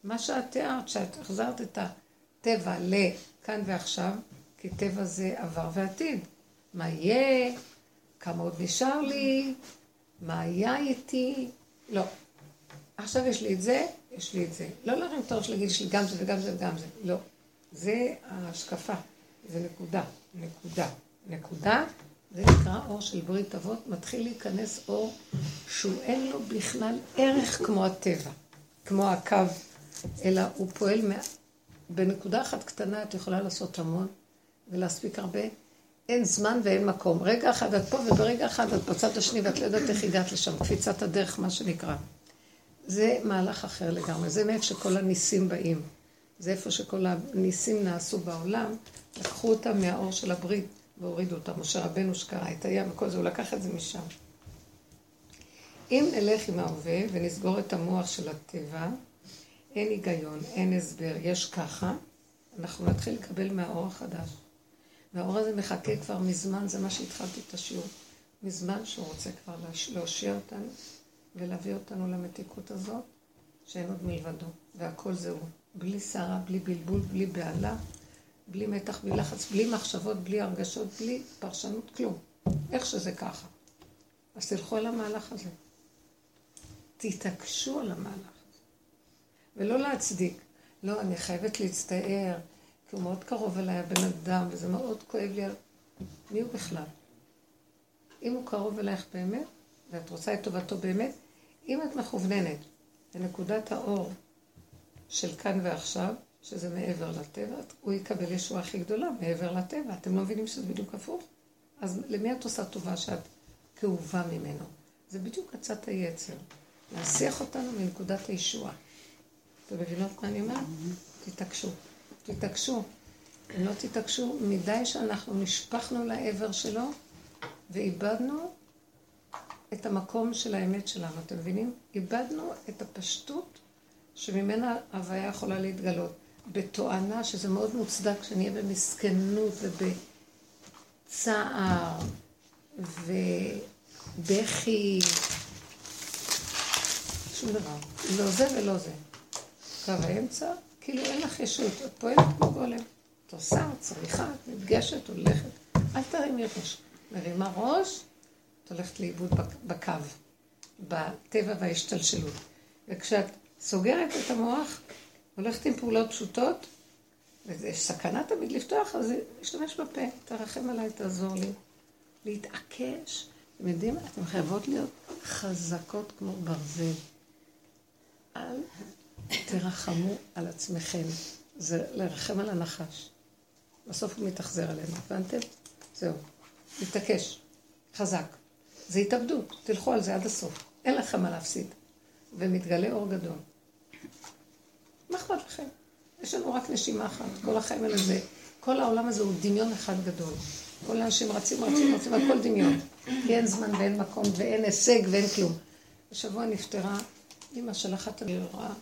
מה שאת תיארת, שאת החזרת את ה... טבע לכאן ועכשיו, כי טבע זה עבר ועתיד. מה יהיה? כמה עוד נשאר לי? מה היה איתי? לא. עכשיו יש לי את זה, יש לי את זה. לא להרים את הראש להגיד, יש גם זה וגם זה וגם זה. לא. זה ההשקפה. זה נקודה. נקודה. נקודה. זה נקרא אור של ברית אבות. מתחיל להיכנס אור שהוא אין לו בכלל ערך כמו הטבע, כמו הקו, אלא הוא פועל בנקודה אחת קטנה את יכולה לעשות המון ולהספיק הרבה. אין זמן ואין מקום. רגע אחד את פה וברגע אחד את בצד השני ואת לא יודעת איך הגעת לשם, קפיצת הדרך, מה שנקרא. זה מהלך אחר לגמרי, זה מאיפה שכל הניסים באים. זה איפה שכל הניסים נעשו בעולם, לקחו אותם מהאור של הברית והורידו אותם. משה רבנו שקרא את הים וכל זה, הוא לקח את זה משם. אם נלך עם ההווה ונסגור את המוח של הטבע, אין היגיון, אין הסבר, יש ככה, אנחנו נתחיל לקבל מהאור החדש. והאור הזה מחכה כבר מזמן, זה מה שהתחלתי את השיעור, מזמן שהוא רוצה כבר להושיע אותנו ולהביא אותנו למתיקות הזאת, שאין עוד מלבדו, והכל זהו. בלי סערה, בלי בלבול, בלי בהלה, בלי מתח, בלי לחץ, בלי מחשבות, בלי הרגשות, בלי פרשנות, כלום. איך שזה ככה. אז תלכו על המהלך הזה. תתעקשו על המהלך. ולא להצדיק. לא, אני חייבת להצטער, כי הוא מאוד קרוב אליי, הבן אדם, וזה מאוד כואב לי. מי הוא בכלל? אם הוא קרוב אלייך באמת, ואת רוצה את טובתו באמת, אם את מכווננת לנקודת האור של כאן ועכשיו, שזה מעבר לטבע, הוא יקבל ישועה הכי גדולה מעבר לטבע. אתם לא מבינים שזה בדיוק הפוך? אז למי את עושה טובה שאת כאובה ממנו? זה בדיוק עצת היצר. להסיח אותנו מנקודת הישועה. אתם מבינות מה אני אומרת? תתעקשו. תתעקשו. אם לא תתעקשו, מדי שאנחנו נשפכנו לעבר שלו ואיבדנו את המקום של האמת שלנו, אתם מבינים? איבדנו את הפשטות שממנה ההוויה יכולה להתגלות. בתואנה שזה מאוד מוצדק שנהיה במסכנות ובצער ובכי, שום דבר. לא זה ולא זה. קו האמצע, כאילו אין לך ישות, את פועלת כמו גולם. את עושה, צריכה, נפגשת, הולכת. אל תרימי ראש. מרימה ראש, הולכת לאיבוד בקו, בטבע וההשתלשלות. וכשאת סוגרת את המוח, הולכת עם פעולות פשוטות, ויש סכנה תמיד לפתוח, אז להשתמש בפה, תרחם עליי, תעזור לי. להתעקש. אתם יודעים, אתן חייבות להיות חזקות כמו ברזל. אל תרחמו על עצמכם. זה לרחם על הנחש. בסוף הוא מתאכזר עלינו, הבנתם? זהו. להתעקש. חזק. זה התאבדות, תלכו על זה עד הסוף. אין לכם מה להפסיד. ומתגלה אור גדול. מה אכפת לכם? יש לנו רק נשימה אחת. כל החיים האלה זה, כל העולם הזה הוא דמיון אחד גדול. כל האנשים רצים, רצים, רצים, הכל דמיון. כי אין זמן ואין מקום ואין הישג ואין כלום. השבוע נפטרה אמא של אחת הגררה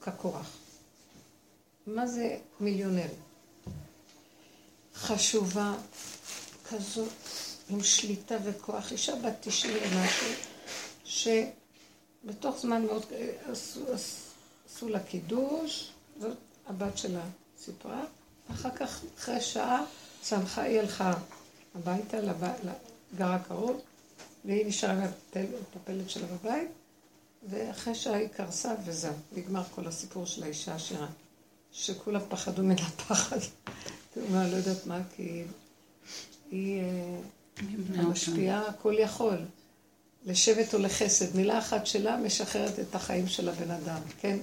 כקורח. מה זה מיליונר? חשובה כזאת, עם שליטה וכוח. אישה בת 90 ומשהו, שבתוך זמן מאוד עשו, עשו לה קידוש, זאת הבת שלה סיפרה, אחר כך, אחרי שעה, צמחה, היא הלכה הביתה, גרה קרוב, והיא נשארה מטפלת שלה בבית, ואחרי שעה היא קרסה וזהו, נגמר כל הסיפור של האישה העשירה, שכולם פחדו מן הפחד. מה, לא יודעת מה, כי היא אה, משפיעה הכל יכול. לשבט או לחסד. מילה אחת שלה משחררת את החיים של הבן אדם, כן?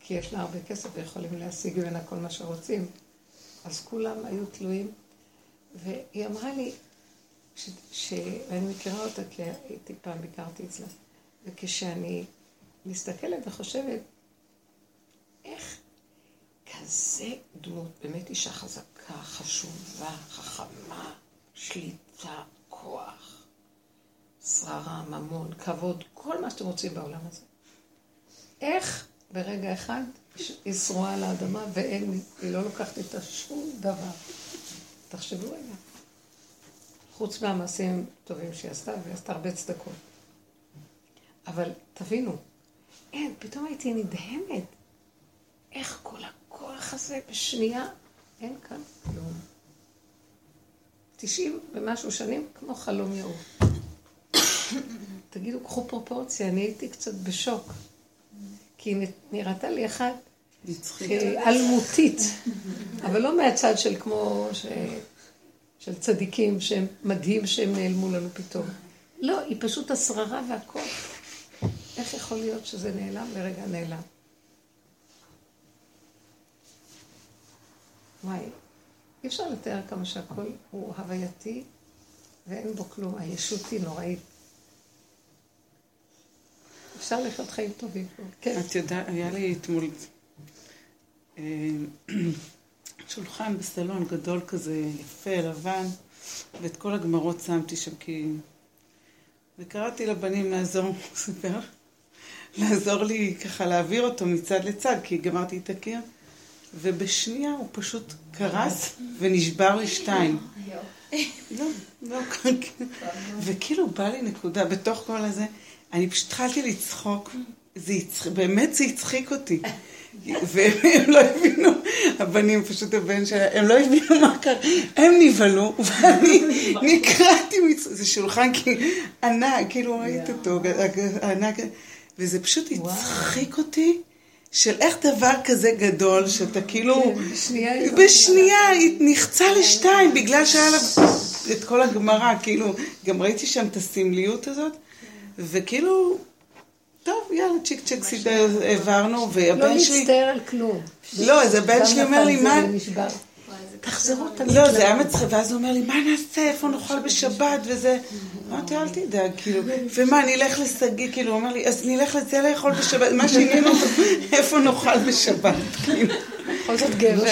כי יש לה הרבה כסף ויכולים להשיג ממנה כל מה שרוצים. אז כולם היו תלויים. והיא אמרה לי, ש... ש... ואני מכירה אותה כי הייתי פעם, ביקרתי אצלה, וכשאני מסתכלת וחושבת, איך כזה דמות, באמת אישה חזקה, חשובה, חכמה, שליטה, כוח, שררה, ממון, כבוד, כל מה שאתם רוצים בעולם הזה. איך ברגע אחד היא שרועה על האדמה ואין, היא לא לוקחת איתה שום דבר. תחשבו רגע. חוץ מהמעשים טובים שהיא עשתה, והיא עשתה הרבה צדקות. אבל תבינו, אין, פתאום הייתי נדהמת. איך כל הכוח הזה בשנייה, אין כאן כלום. תשעים ומשהו שנים, כמו חלום יעוף. תגידו, קחו פרופורציה, אני הייתי קצת בשוק. כי היא נראתה לי אחת אלמותית, אבל לא מהצד של כמו ש... של צדיקים שהם מדהים שהם נעלמו לנו פתאום. לא, היא פשוט השררה והכוח. איך יכול להיות שזה נעלם לרגע נעלם? וואי, אי אפשר לתאר כמה שהכל הוא הווייתי ואין בו כלום. הישות היא נוראית. אפשר לחיות חיים טובים פה. כן. את יודעת, היה לי אתמול אה, שולחן בסלון גדול כזה, יפה, לבן, ואת כל הגמרות שמתי שם כי... וקראתי לבנים לעזור, סופר, לעזור לי ככה להעביר אותו מצד לצד, כי גמרתי את הקיר, ובשנייה הוא פשוט קרס ונשבר לשתיים. לא, לא, וכאילו בא לי נקודה בתוך כל הזה. אני פשוט התחלתי לצחוק, זה יצח... באמת זה הצחיק אותי. והם לא הבינו, הבנים, פשוט הבן שלהם, הם לא הבינו מה קרה, הם נבהלו, ואני נקרעתי, זה שולחן ענק, כאילו ראית אותו, ענק, וזה פשוט הצחיק אותי. של איך דבר כזה גדול, שאתה כאילו, כן, בשנייה נחצה לשתיים, בגלל שהיה לה את כל הגמרא, כאילו, גם ראיתי שם את הסמליות הזאת, וכאילו, טוב, יאללה, צ'יק צ'יק סידר, העברנו, והבן שלי... לא להצטער על כלום. לא, אז הבן שלי אומר לי, מה... תחזרו תמיד. לא, זה היה מצחיק, ואז הוא אומר לי, מה נעשה, איפה נאכל בשבת וזה. אמרתי, אל תדאג, כאילו, ומה, נלך לשגיא, כאילו, הוא אומר לי, אז נלך לזה לאכול בשבת, מה שינינו, איפה נאכל בשבת, כאילו. בכל זאת גבר.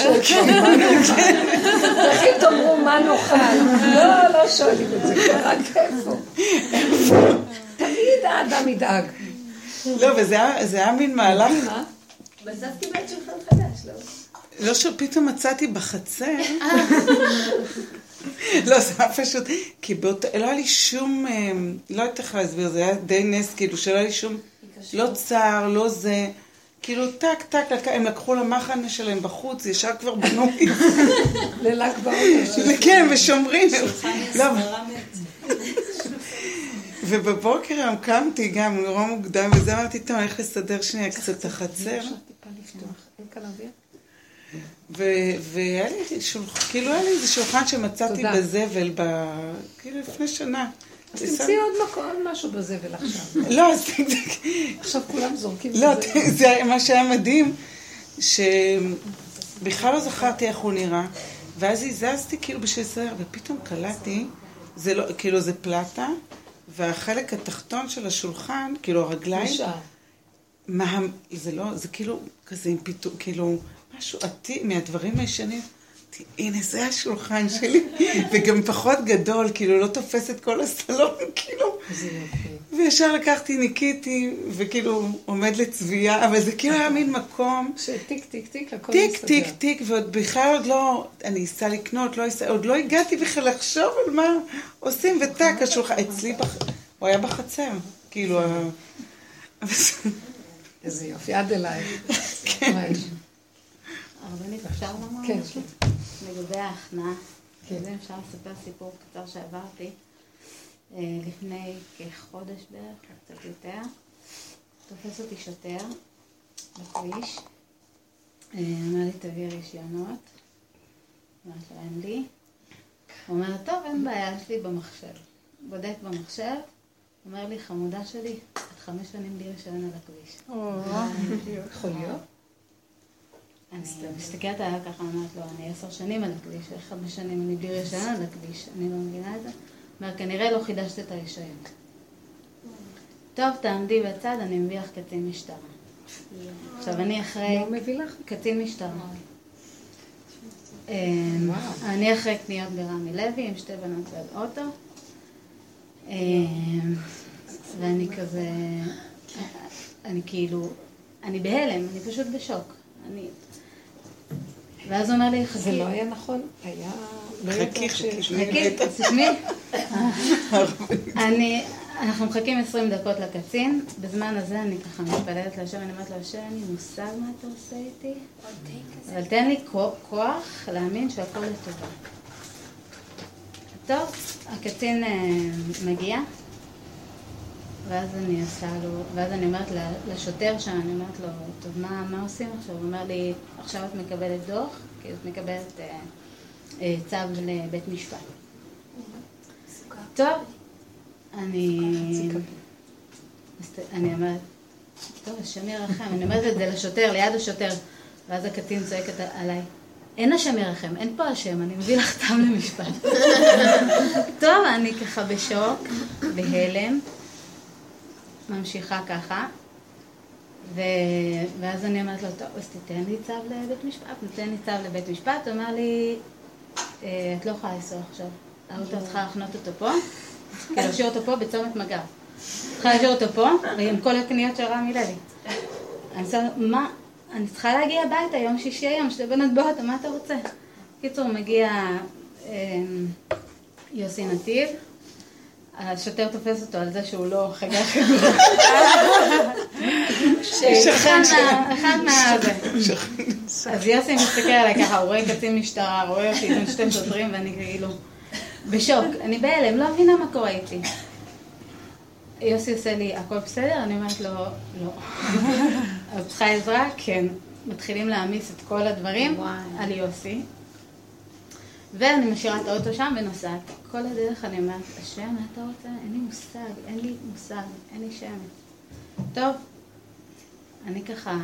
איך תאמרו מה נאכל? לא, לא שואלים את זה כבר, רק איפה. תמיד האדם ידאג. לא, וזה היה- מין מהלך, בסוף קיבלת שולחן חדש, לא? לא שפתאום מצאתי בחצר. לא, זה היה פשוט, כי באותו, לא היה לי שום, אה, לא יודעת איך להסביר, זה היה די נס, כאילו, שלא היה לי שום, לא צער, לא זה, כאילו, טק, טק, הם לקחו למחנה שלהם בחוץ, ישר כבר בנו לל"ג בעומר. כן, ושומרים. לא. ובבוקר היום קמתי גם נורא מוקדם, וזה אמרתי, טוב, אני הולכת לסדר שנייה קצת את החצר. אין כאן אוויר? ו- והיה לי שולחן, כאילו היה לי איזה שולחן שמצאתי תודה. בזבל, ב... כאילו לפני שנה. אז תמצאי עוד מקום, עוד משהו בזבל עכשיו. לא, אז עכשיו כולם זורקים לא, זה. מה שהיה מדהים, שבכלל לא זכרתי איך הוא נראה, ואז הזזתי כאילו בשביל לסדר, ופתאום קלטתי, זה לא, כאילו זה פלטה, והחלק התחתון של השולחן, כאילו הרגליים. מה, זה לא, זה כאילו כזה עם פיתור, כאילו משהו עתיק מהדברים הישנים. הנה, זה השולחן שלי, וגם פחות גדול, כאילו לא תופס את כל הסלון, כאילו. וישר לקחתי, ניקיתי, וכאילו עומד לצביעה, אבל זה כאילו היה מין מקום, שטיק טיק טיק הכל טיק, מסתדר. טיק, טיק, ועוד בכלל עוד לא, אני אסע לקנות, לא אסע, עוד לא הגעתי בכלל לחשוב על מה עושים, וטק, השולחן, אצלי. הוא היה בחצר, כאילו, איזה יופי, עד אליי. מה יש? הרבנית, אפשר לומר כן, משהו? לגבי ההכנעה. כן. אפשר לספר סיפור קצר שעברתי. אה, לפני כחודש בערך, קצת יותר, תופס אותי שוטר בכביש, אה, אומר לי תביא רישיונות, אמרתי לו אין לי, הוא אומר טוב אין בעיה, יש לי במחשב, בודק במחשב, אומר לי חמודה שלי, את חמש שנים בלי רישיון על הכביש. יכול להיות? אני מסתכלת עליו ככה, אומרת לו, אני עשר שנים על הכביש, חמש שנים אני בלי רישיון על הכביש, אני לא מבינה את זה. אומר, כנראה לא חידשת את הרישיון. טוב, תעמדי בצד, אני מביא לך קצין משטרה. עכשיו, אני אחרי מה מביא לך? קצין משטרה. אמ, אני אחרי קניות ברמי לוי עם שתי בנות ועל אוטו. אמ, ואני כזה, אני כאילו, אני בהלם, אני פשוט בשוק. אני... ואז הוא אומר לי, חכי, זה לא היה נכון? היה... לא חכי, חכי. חכי. תשמעי. אני, אנחנו מחכים 20 דקות לקצין, בזמן הזה אני ככה מתפללת להשם, אני אומרת לו, השם, אין לי מושג מה אתה עושה איתי, אבל תן לי כו- כוח להאמין שהכל לטובה. טוב, הקצין אה, מגיע, ואז אני עושה לו, ואז אני אומרת לשוטר שם, אני אומרת לו, טוב, מה, מה עושים עכשיו? הוא אומר לי, עכשיו את מקבלת דוח, כי את מקבלת אה, אה, צו לבית משפט. טוב, אני... אני אומרת, טוב, השם ירחם, אני אומרת את זה לשוטר, ליד השוטר, ואז הקצין צועקת עליי, אין השם ירחם, אין פה השם, אני מביא לך טעם למשפט. טוב, אני ככה בשוק, בהלם, ממשיכה ככה, ו... ואז אני אומרת לו, טוב, אז תיתן לי צו לבית משפט, תיתן לי צו לבית משפט, הוא אמר לי, "אה, את לא יכולה לנסוע עכשיו, האוטו את צריכה לחנות אותו פה, כאילו להשאיר אותו פה בצומת מג"ב. צריכה להשאיר אותו פה, ועם כל הקניות של רמי לוי. אני לו, מה, אני צריכה להגיע הביתה, יום שישי היום, שתי בנות באוטו, מה אתה רוצה? קיצור, מגיע אמ, יוסי נתיב, השוטר תופס אותו על זה שהוא לא חגר חגור. אחד מה... אז יוסי מסתכל עליי ככה, הוא רואה קצין משטרה, רואה אותי עם שתי שוטרים, ואני כאילו בשוק. אני בהלם, לא מבינה מה קורה איתי. יוסי עושה לי, הכל בסדר? אני אומרת לו, לא. אז צריכה עזרה? כן. מתחילים להעמיס את כל הדברים על יוסי. ואני משאירה את האוטו שם ונוסעת. כל הדרך אני אומרת, השם, מה אתה רוצה? אין לי מושג, אין לי מושג, אין לי שמץ. טוב, אני ככה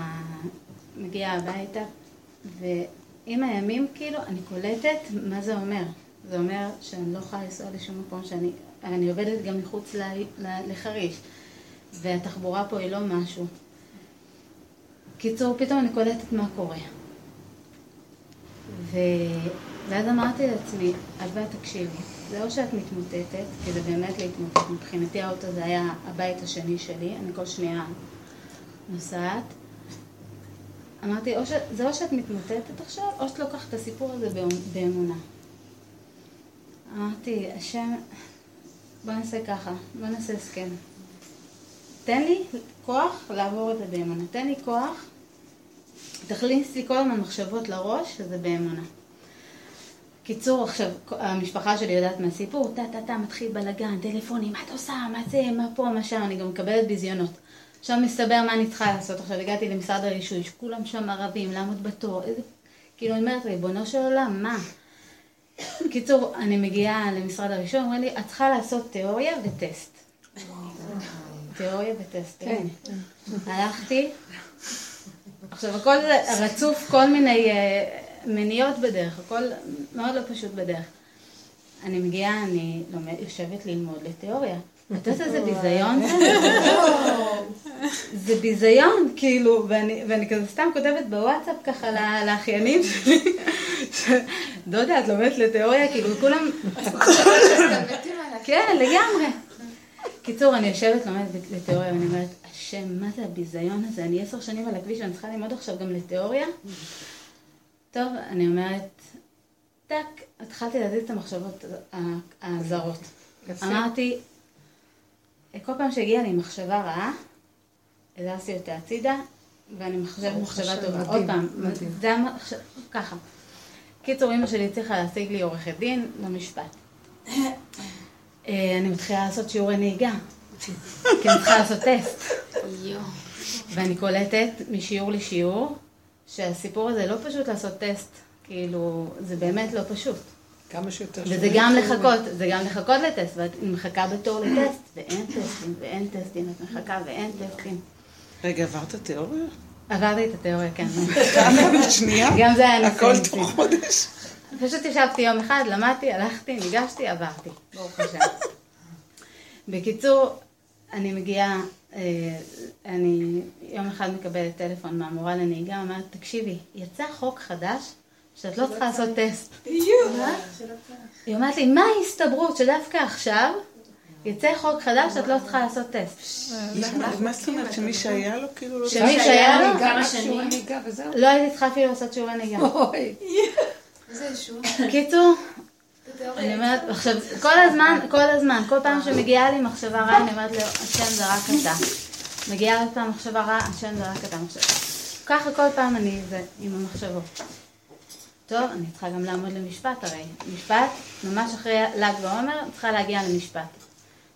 מגיעה הביתה, עם הימים, כאילו, אני קולטת מה זה אומר. זה אומר שאני לא יכולה לנסוע לשום מקום שאני... אני עובדת גם מחוץ ל, ל, לחריש, והתחבורה פה היא לא משהו. קיצור, פתאום אני קולטת מה קורה. ו... ואז אמרתי לעצמי, אבא, תקשיבי, זה או שאת מתמוטטת, כי זה באמת להתמוטט. מבחינתי האוטו זה היה הבית השני שלי, אני כל שנייה נוסעת. אמרתי, או ש... זה או שאת מתמוטטת עכשיו, או שאת לוקחת את הסיפור הזה באמונה. אמרתי, השם, בוא נעשה ככה, בוא נעשה הסכם. תן לי כוח לעבור את זה באמונה. תן לי כוח, תכניס לי כל הזמן מחשבות לראש, שזה באמונה. קיצור, עכשיו, המשפחה שלי יודעת מהסיפור, טה טה טה, מתחיל בלאגן, טלפונים, מה את עושה, מה זה, מה פה, מה שם, אני גם מקבלת ביזיונות. עכשיו מסתבר מה אני צריכה לעשות. עכשיו הגעתי למשרד הרישוי, שכולם שם ערבים, לעמוד בתור, איזה... כאילו, אני אומרת, ריבונו של עולם, מה? קיצור, אני מגיעה למשרד הרישוי, אומרים לי, את צריכה לעשות תיאוריה וטסט. תיאוריה וטסט, כן. הלכתי, עכשיו הכל זה רצוף כל מיני מניעות בדרך, הכל מאוד לא פשוט בדרך. אני מגיעה, אני יושבת ללמוד לתיאוריה. את יודעת איזה ביזיון זה? זה ביזיון, כאילו, ואני, ואני כזה סתם כותבת בוואטסאפ ככה לאחיינים שלי, דודה, את לומדת לתיאוריה, כאילו, כולם... כן, לגמרי. קיצור, אני יושבת, לומדת לתיאוריה, ואני אומרת, השם, מה זה הביזיון הזה? אני עשר שנים על הכביש, ואני צריכה ללמוד עכשיו גם לתיאוריה? טוב, אני אומרת, טק, התחלתי להזיז את המחשבות הזרות. אמרתי, כל פעם שהגיעה לי מחשבה רעה, הזזתי אותה הצידה, ואני מחשבת מחשבה טובה. עוד פעם, זה היה ככה. קיצור, אמא שלי הצליחה להשיג לי עורכת דין למשפט. אה, אני מתחילה לעשות שיעורי נהיגה, כי אני צריכה לעשות טסט. ואני קולטת משיעור לשיעור, שהסיפור הזה לא פשוט לעשות טסט, כאילו, זה באמת לא פשוט. כמה שיותר וזה גם לחכות, זה גם לחכות לטסט, ואת מחכה בתור לטסט, ואין טסטים, ואין טסטים, את מחכה ואין טסטים. רגע, עברת תיאוריה? עברתי את התיאוריה, כן. שנייה? גם זה היה הכל תוך חודש. פשוט ישבתי יום אחד, למדתי, הלכתי, ניגשתי, עברתי. ברוך השם. בקיצור, אני מגיעה, אני יום אחד מקבלת טלפון מהמורה לנהיגה, אומרת, תקשיבי, יצא חוק חדש שאת לא צריכה לעשות טסט. היא אומרת לי, מה ההסתברות שדווקא עכשיו יצא חוק חדש שאת לא צריכה לעשות טסט? מה זאת אומרת, שמי שהיה לו כאילו לא... שמי שהיה לו? כמה שנים? לא הייתי צריכה אפילו לעשות שיעורי נהיגה. איזה אישור? קיצור, אני אומרת, עכשיו, כל הזמן, כל הזמן, כל פעם שמגיעה לי מחשבה רעה, אני אומרת לו, השם זה רק אתה. מגיעה עוד פעם מחשבה רעה, השם זה רק אתה. ככה כל פעם אני זה, עם המחשבות. טוב, אני צריכה גם לעמוד למשפט הרי. משפט, ממש אחרי ל"ג בעומר, צריכה להגיע למשפט.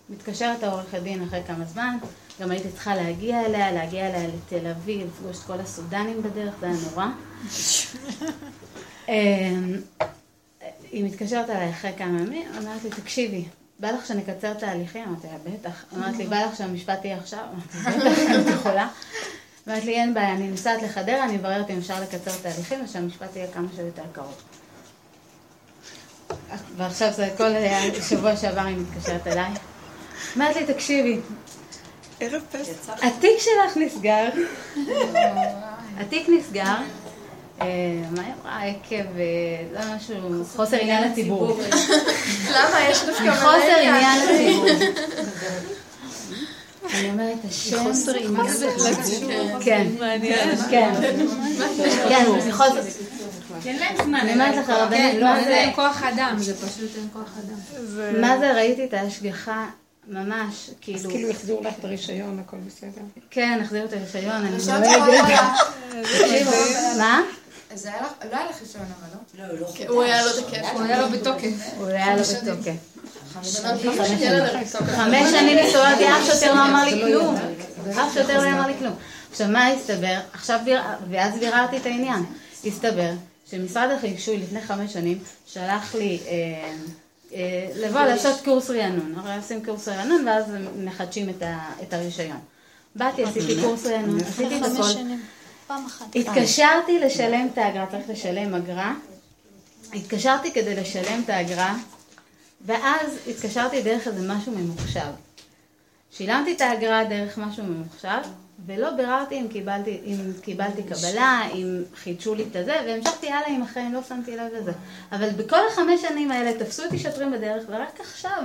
מתקשרת העורכת דין אחרי כמה זמן, גם הייתי צריכה להגיע אליה, להגיע אליה לתל אביב, לפגוש את כל הסודנים בדרך, זה היה נורא. היא מתקשרת אליי אחרי כמה ימים, אמרת לי, תקשיבי, בא לך שנקצר תהליכים? אמרתי לה, בטח. אמרת לי, בא לך שהמשפט יהיה עכשיו? אמרתי, בטח, את יכולה. אמרת לי, אין בעיה, אני נוסעת לחדרה, אני אבררת אם אפשר לקצר תהליכים ושהמשפט יהיה כמה שיותר קרוב. ועכשיו זה כל שבוע שעבר היא מתקשרת אליי. אמרת לי, תקשיבי, ערב פסח. התיק שלך נסגר, התיק נסגר, מה היא אמרה? עקב, לא משהו, חוסר עניין לציבור. למה? יש דווקא מלא מחוסר עניין לציבור. אני אומרת, השם... חוסר עניין לציבור. כן, כן, כן, זה חוסר... אין להם זמן. אני אומרת לך, רבנית, לא, מה זה. אין כוח אדם, זה פשוט אין כוח אדם. מה זה ראיתי את ההשגחה, ממש, אז כאילו... כאילו החזירו לך את הרישיון, הכל בסדר. כן, החזירו את הרישיון, אני. וואלה. מה? אז היה לך, לא היה לך רישיון אבל, לא? הוא היה לו תקף. הוא היה לו בתוקף. הוא היה לו בתוקף. חמש שנים הסתובבתי, אף שוטר לא אמר לי כלום. אף שוטר לא אמר לי כלום. עכשיו, מה הסתבר? עכשיו, ואז ביררתי את העניין. הסתבר שמשרד הרישוי לפני חמש שנים שלח לי אה, אה, לבוא לעשות קורס רענון. הרי עושים קורס רענון ואז מחדשים את הרישיון. באתי, עשיתי קורס רענון, עשיתי את הכל. פעם אחת. התקשרתי לשלם את האגרה, צריך לשלם אגרה. התקשרתי כדי לשלם את האגרה, ואז התקשרתי דרך איזה משהו ממוחשב. שילמתי את האגרה דרך משהו ממוחשב, ולא ביררתי אם קיבלתי, אם קיבלתי קבלה, אם חידשו לי את הזה, והמשכתי הלאה עם החיים, לא שמתי לב לזה. אבל בכל החמש שנים האלה תפסו אותי שוטרים בדרך, ורק עכשיו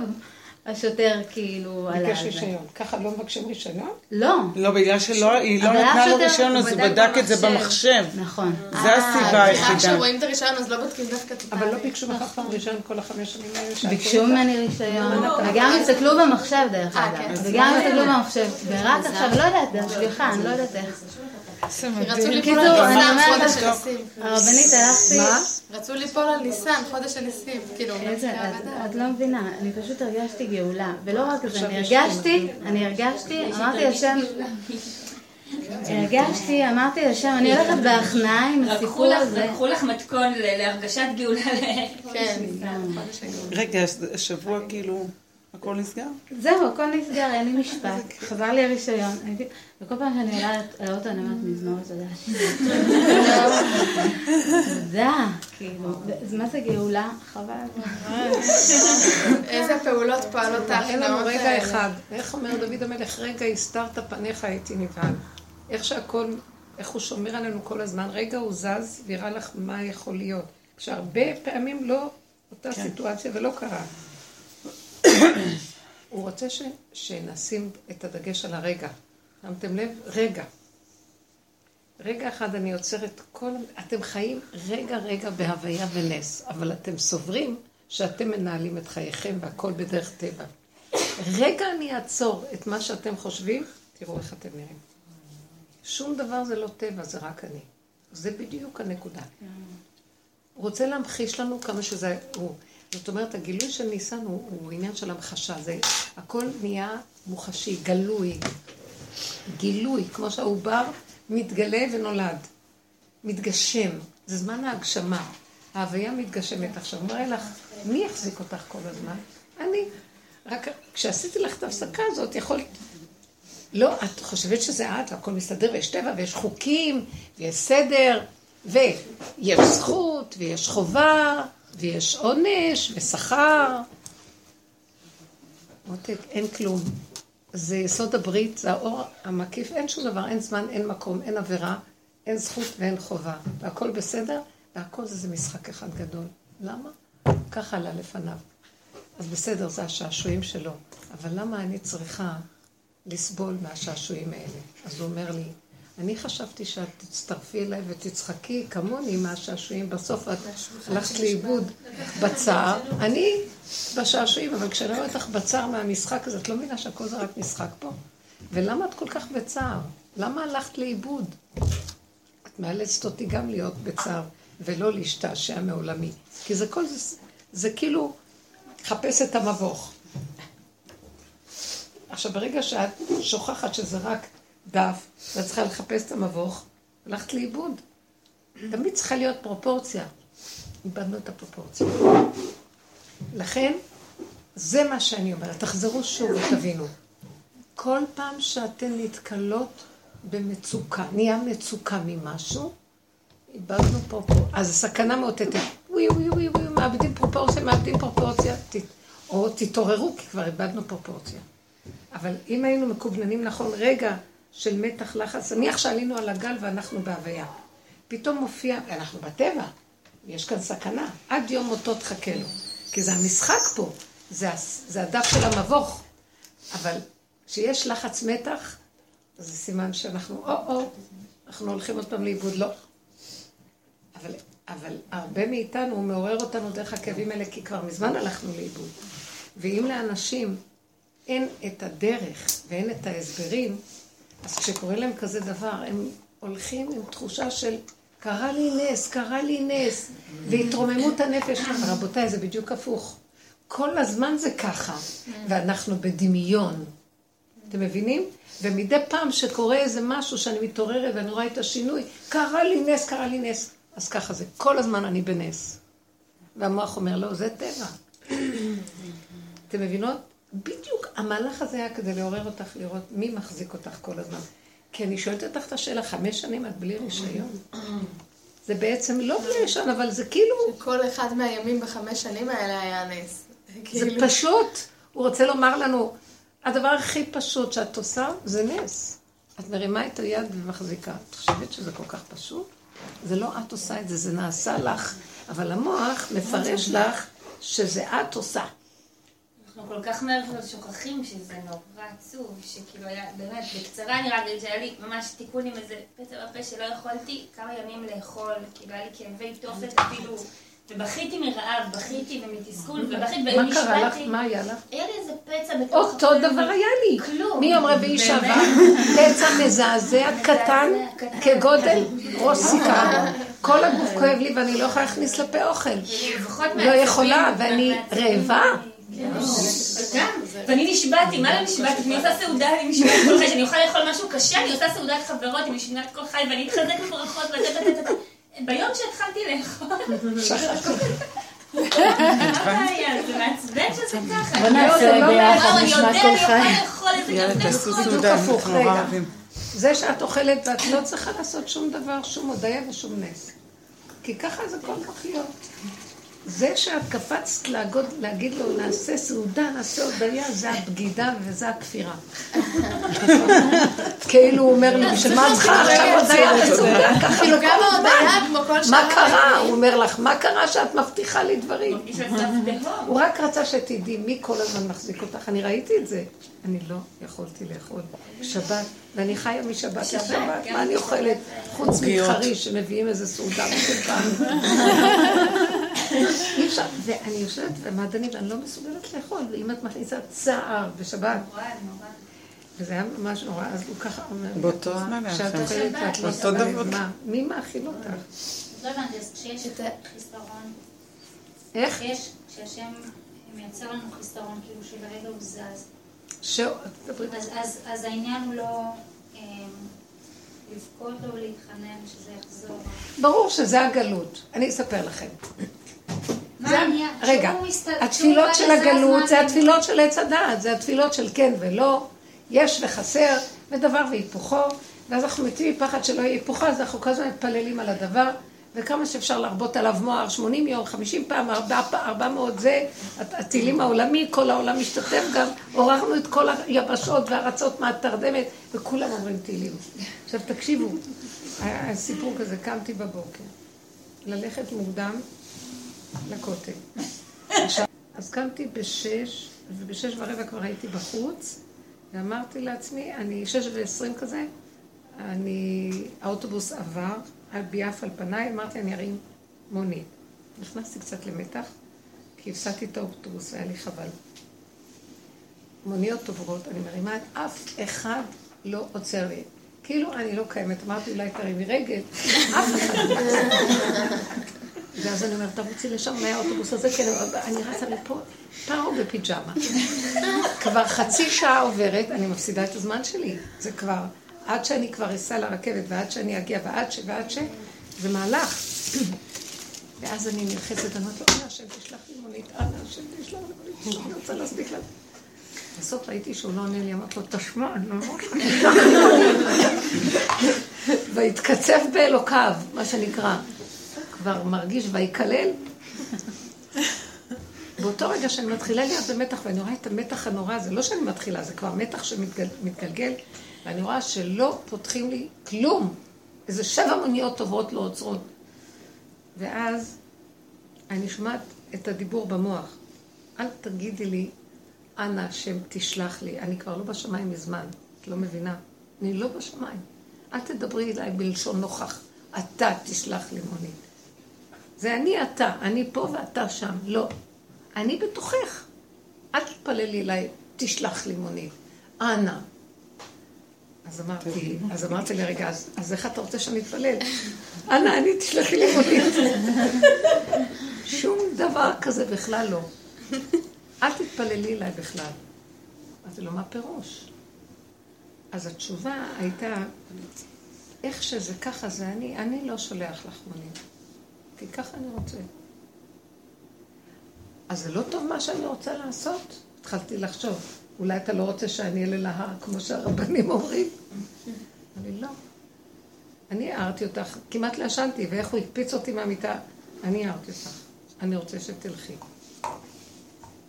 השוטר כאילו עלה על זה. ביקש רישיון. ככה לא מבקשים רישיון? לא. לא, בגלל שהיא לא נתנה לו רישיון, אז הוא בדק את זה במחשב. נכון. זה הסיבה היחידה. רק כשרואים את הרישיון, אז לא בודקים דווקא את אבל לא ביקשו ממך פעם רישיון כל החמש שנים האלה? ביקשו ממני רישיון, וגם הסתכלו במחשב דרך אה, אגב. כן. וגם הסתכלו במחשב. ורק עכשיו, לא יודעת, בהשגחה, אני לא יודעת איך. רצו חודש הניסים. הרבנית, הלכתי... רצו ליפול על ניסן, חודש הניסים. כאילו, את לא מבינה, אני פשוט הרגשתי גאולה. ולא רק זה, אני הרגשתי, אני הרגשתי, אמרתי השם... הרגשתי, אמרתי לשם, אני הולכת בהכנעה עם הסיפור הזה. לקחו לך מתכון להרגשת גאולה. כן. רגע, השבוע כאילו... הכל נסגר? זהו, הכל נסגר, אין לי משפט. חזר לי הרישיון. וכל פעם שאני עולה לאוטו אני אומרת מזמור תודה. תודה. כאילו, מה זה גאולה? חבל. איזה פעולות פועלות אין לנו רגע אחד. איך אומר דוד המלך, רגע הסתרת פניך הייתי נבהל. איך שהכל, איך הוא שומר עלינו כל הזמן, רגע הוא זז ויראה לך מה יכול להיות. כשהרבה פעמים לא אותה כן. סיטואציה ולא קרה. הוא רוצה ש, שנשים את הדגש על הרגע. שמתם לב? רגע. רגע אחד אני עוצרת כל... אתם חיים רגע רגע בהוויה ונס, אבל אתם סוברים שאתם מנהלים את חייכם והכל בדרך טבע. רגע אני אעצור את מה שאתם חושבים, תראו איך אתם נראים. שום דבר זה לא טבע, זה רק אני. זה בדיוק הנקודה. הוא רוצה להמחיש לנו כמה שזה הוא. זאת אומרת, הגילוי של ניסן הוא, הוא עניין של המחשה, זה הכל נהיה מוחשי, גלוי, גילוי, כמו שהעובר מתגלה ונולד, מתגשם, זה זמן ההגשמה, ההוויה מתגשמת. עכשיו, מראה לך, מי יחזיק אותך כל הזמן? אני. רק כשעשיתי לך את ההפסקה הזאת, יכולת... לא, את חושבת שזה את, והכל מסתדר, ויש טבע, ויש חוקים, ויש סדר, ויש זכות, ויש חובה, ויש עונש ושכר. מותק, אין כלום. זה יסוד הברית, זה האור המקיף, אין שום דבר, אין זמן, אין מקום, אין עבירה, אין זכות ואין חובה. והכל בסדר, והכל זה, זה משחק אחד גדול. למה? ככה עלה לפניו. אז בסדר, זה השעשועים שלו. אבל למה אני צריכה לסבול מהשעשועים האלה? אז הוא אומר לי, אני חשבתי שאת תצטרפי אליי ותצחקי כמוני מהשעשועים, בסוף את הלכת לאיבוד בצער. אני בשעשועים, אבל כשאני רואה אותך בצער מהמשחק הזה, את לא מבינה שהכל זה רק משחק פה? ולמה את כל כך בצער? למה הלכת לאיבוד? את מאלצת אותי גם להיות בצער, ולא להשתעשע מעולמי. כי זה כל זה, זה כאילו חפש את המבוך. עכשיו, ברגע שאת שוכחת שזה רק דף, ואת צריכה לחפש את המבוך, הלכת לאיבוד. תמיד צריכה להיות פרופורציה. איבדנו את הפרופורציה. לכן, זה מה שאני אומרת. תחזרו שוב ותבינו. כל פעם שאתן נתקלות במצוקה, נהיה מצוקה ממשהו, איבדנו פרופורציה. אז הסכנה מאותתת. ווי ווי ווי ווי, מאבדים פרופורציה, מאבדים פרופורציה. או תתעוררו, כי כבר איבדנו פרופורציה. אבל אם היינו מקובננים נכון, רגע, של מתח, לחץ. נניח שעלינו על הגל ואנחנו בהוויה. פתאום מופיע, ואנחנו בטבע, יש כאן סכנה. עד יום מותו תחכה לו. כי זה המשחק פה, זה, זה הדף של המבוך. אבל כשיש לחץ מתח, זה סימן שאנחנו, או-או, אנחנו הולכים עוד פעם לאיבוד. לא. אבל, אבל הרבה מאיתנו, מעורר אותנו דרך הכאבים האלה, כי כבר מזמן הלכנו לאיבוד. ואם לאנשים אין את הדרך ואין את ההסברים, אז כשקורה להם כזה דבר, הם הולכים עם תחושה של קרה לי נס, קרה לי נס, והתרוממות הנפש. רבותיי, זה בדיוק הפוך. כל הזמן זה ככה, ואנחנו בדמיון. אתם מבינים? ומדי פעם שקורה איזה משהו שאני מתעוררת ואני רואה את השינוי, קרה לי נס, קרה לי נס. אז ככה זה, כל הזמן אני בנס. והמוח אומר, לא, זה טבע. אתם מבינות? בדיוק המהלך הזה היה כדי לעורר אותך לראות מי מחזיק אותך כל הזמן. כי אני שואלת אותך את השאלה, חמש שנים את בלי רישיון? זה בעצם לא בלי רישיון, אבל זה כאילו, כל אחד מהימים בחמש שנים האלה היה נס. זה כאילו, פשוט. הוא רוצה לומר לנו, הדבר הכי פשוט שאת עושה זה נס. את מרימה את היד ומחזיקה. את חושבת שזה כל כך פשוט? זה לא את עושה את זה, זה נעשה לך. אבל המוח מפרש לך שזה את עושה. אנחנו כל כך מהר שוכחים שזה נורא עצוב, שכאילו היה, באמת, בקצרה אני רק אגיד שהיה לי ממש תיקון עם איזה פצע בפה שלא יכולתי כמה ימים לאכול, כאילו היה לי כאבי תופת אפילו, ובכיתי מרעב, בכיתי ומתסכול, ובכיתי מה קרה לך? ונשבעתי. מה היה לך? היה לי איזה פצע בתוך אותו הפה. דבר היה לי. כלום. מיום רביעי. שעבר, פצע מזעזע קטן. כגודל ראש סיכה. כל הגוף כואב לי ואני לא יכולה להכניס לפה אוכל. לפחות לא יכולה, ואני. רעבה. כן. ואני נשבעתי, מה לא נשבעתי? אני עושה סעודה, אני נשבעת כל חי, שאני אוכל לאכול משהו קשה, אני עושה סעודת חברות, אני משנת כל חי, ואני אתחזק בברכות. ביום שהתחלתי לאכול, מה הבעיה? זה מעצבן שזה ככה. בוא נעשה ביחד, נשמע יודע, כל אני חי. יאללה, תעשו. סעודה, הפוך, אנחנו נורא רגע. אוהבים. זה שאת אוכלת ואת לא צריכה לעשות שום דבר, שום הודיה ושום נס. כי ככה זה כל כך להיות. זה שאת קפצת להגוד, להגיד לו, נעשה סעודה, נעשה הודיה, זה הבגידה וזה הכפירה. כאילו הוא אומר לי, בשביל מה את צריכה עכשיו הודיה וסעודה? ככה כאילו כל שאר... מה קרה? הוא אומר לך, מה קרה שאת מבטיחה לי דברים? הוא רק רצה שתדעי מי כל הזמן מחזיק אותך. אני ראיתי את זה. אני לא יכולתי לאכול שבת, ואני חיה משבת לשבת. כן. מה אני אוכלת? חוץ. מחריש שמביאים איזה סעודה פעם. אי אפשר. ואני יושבת במעדנים ואני לא מסוגלת לאכול. ואם את מכניסה צער בשבת. וזה היה ממש נורא, אז הוא ככה אומר, באותו "את רואה, זמן היה כשאת לכם. אוכלת ואת לא אותו שמה דבר. מי מאכיל אותך? לא הבנתי, אז כשיש את- חיסרון, איך? יש, כשהשם מייצר לנו חיסרון, כאילו שלרגע הוא זז, ש... אז, אז, אז העניין הוא לא אה, לבכות או להתחנן שזה יחזור. ברור שזה הגלות. אני אספר לכם. זה-? רגע, התפילות של הגלות זה התפילות של עץ הדעת, זה התפילות של כן ולא, יש וחסר, ודבר והיפוכו, ואז אנחנו מתים מפחד שלא יהיה היפוכו, אז אנחנו כל הזמן מתפללים על הדבר, וכמה שאפשר להרבות עליו מוהר, 80 יום, 50 פעם, 400 זה, הטילים העולמי, כל העולם משתתף גם, עוררנו את כל היבשות והארצות מהתרדמת, וכולם אומרים תהילים. עכשיו תקשיבו, היה סיפור כזה, קמתי בבוקר, ללכת מוקדם לכותל. אז קמתי בשש, ובשש ורבע כבר הייתי בחוץ, ואמרתי לעצמי, אני שש ועשרים כזה, אני, האוטובוס עבר, על ביעף על פניי, אמרתי, אני ארים מונית. נכנסתי קצת למתח, כי הפסדתי את האוטובוס, והיה לי חבל. מוניות עוברות, אני מרימה את אף אחד לא עוצר לי. כאילו אני לא קיימת, אמרתי אולי תרימי רגל, אף אחד לא. ואז אני אומרת, תרוצי לשם, מה האוטובוס הזה? כן, אני רצה לפה, פרו בפיג'מה. כבר חצי שעה עוברת, אני מפסידה את הזמן שלי. זה כבר, עד שאני כבר אסע לרכבת, ועד שאני אגיע, ועד ש... ועד ש... זה מהלך. ואז אני נלחצת, אני אומרת לו, אנא השם תשלח לי מונית, אנא השם תשלח לי מונית, אני רוצה להספיק לה. בסוף ראיתי שהוא לא עונה לי, אמרתי לו, תשמע, אני לא. והתקצב באלוקיו, מה שנקרא. כבר מרגיש ויקלל. באותו רגע שאני מתחילה להיות במתח, ואני רואה את המתח הנורא הזה, לא שאני מתחילה, זה כבר מתח שמתגלגל, ואני רואה שלא פותחים לי כלום. איזה שבע מוניות טובות לא עוצרות. ואז אני שומעת את הדיבור במוח. אל תגידי לי, אנא השם תשלח לי. אני כבר לא בשמיים מזמן, את לא מבינה? אני לא בשמיים. אל תדברי אליי בלשון נוכח. אתה תשלח לי מונית. זה אני אתה, אני פה ואתה שם. לא. אני בתוכך. אל תתפללי אליי, תשלח לי מונית. אנא. אז אמרתי, אז אמרתי לי, רגע, אז, אז איך אתה רוצה שאני אתפלל? אנא, אני תשלחי לי מונית. שום דבר כזה בכלל לא. אל תתפללי אליי בכלל. אמרתי לו, מה פירוש? אז התשובה הייתה, איך שזה ככה זה אני, אני לא שולח לך מונית. כי ככה אני רוצה. אז זה לא טוב מה שאני רוצה לעשות? התחלתי לחשוב, אולי אתה לא רוצה שאני אעלה להר כמו שהרבנים אומרים? אני לא. אני הערתי אותך, כמעט לא ישנתי, ואיך הוא הקפיץ אותי מהמיטה, אני הערתי אותך. אני רוצה שתלכי.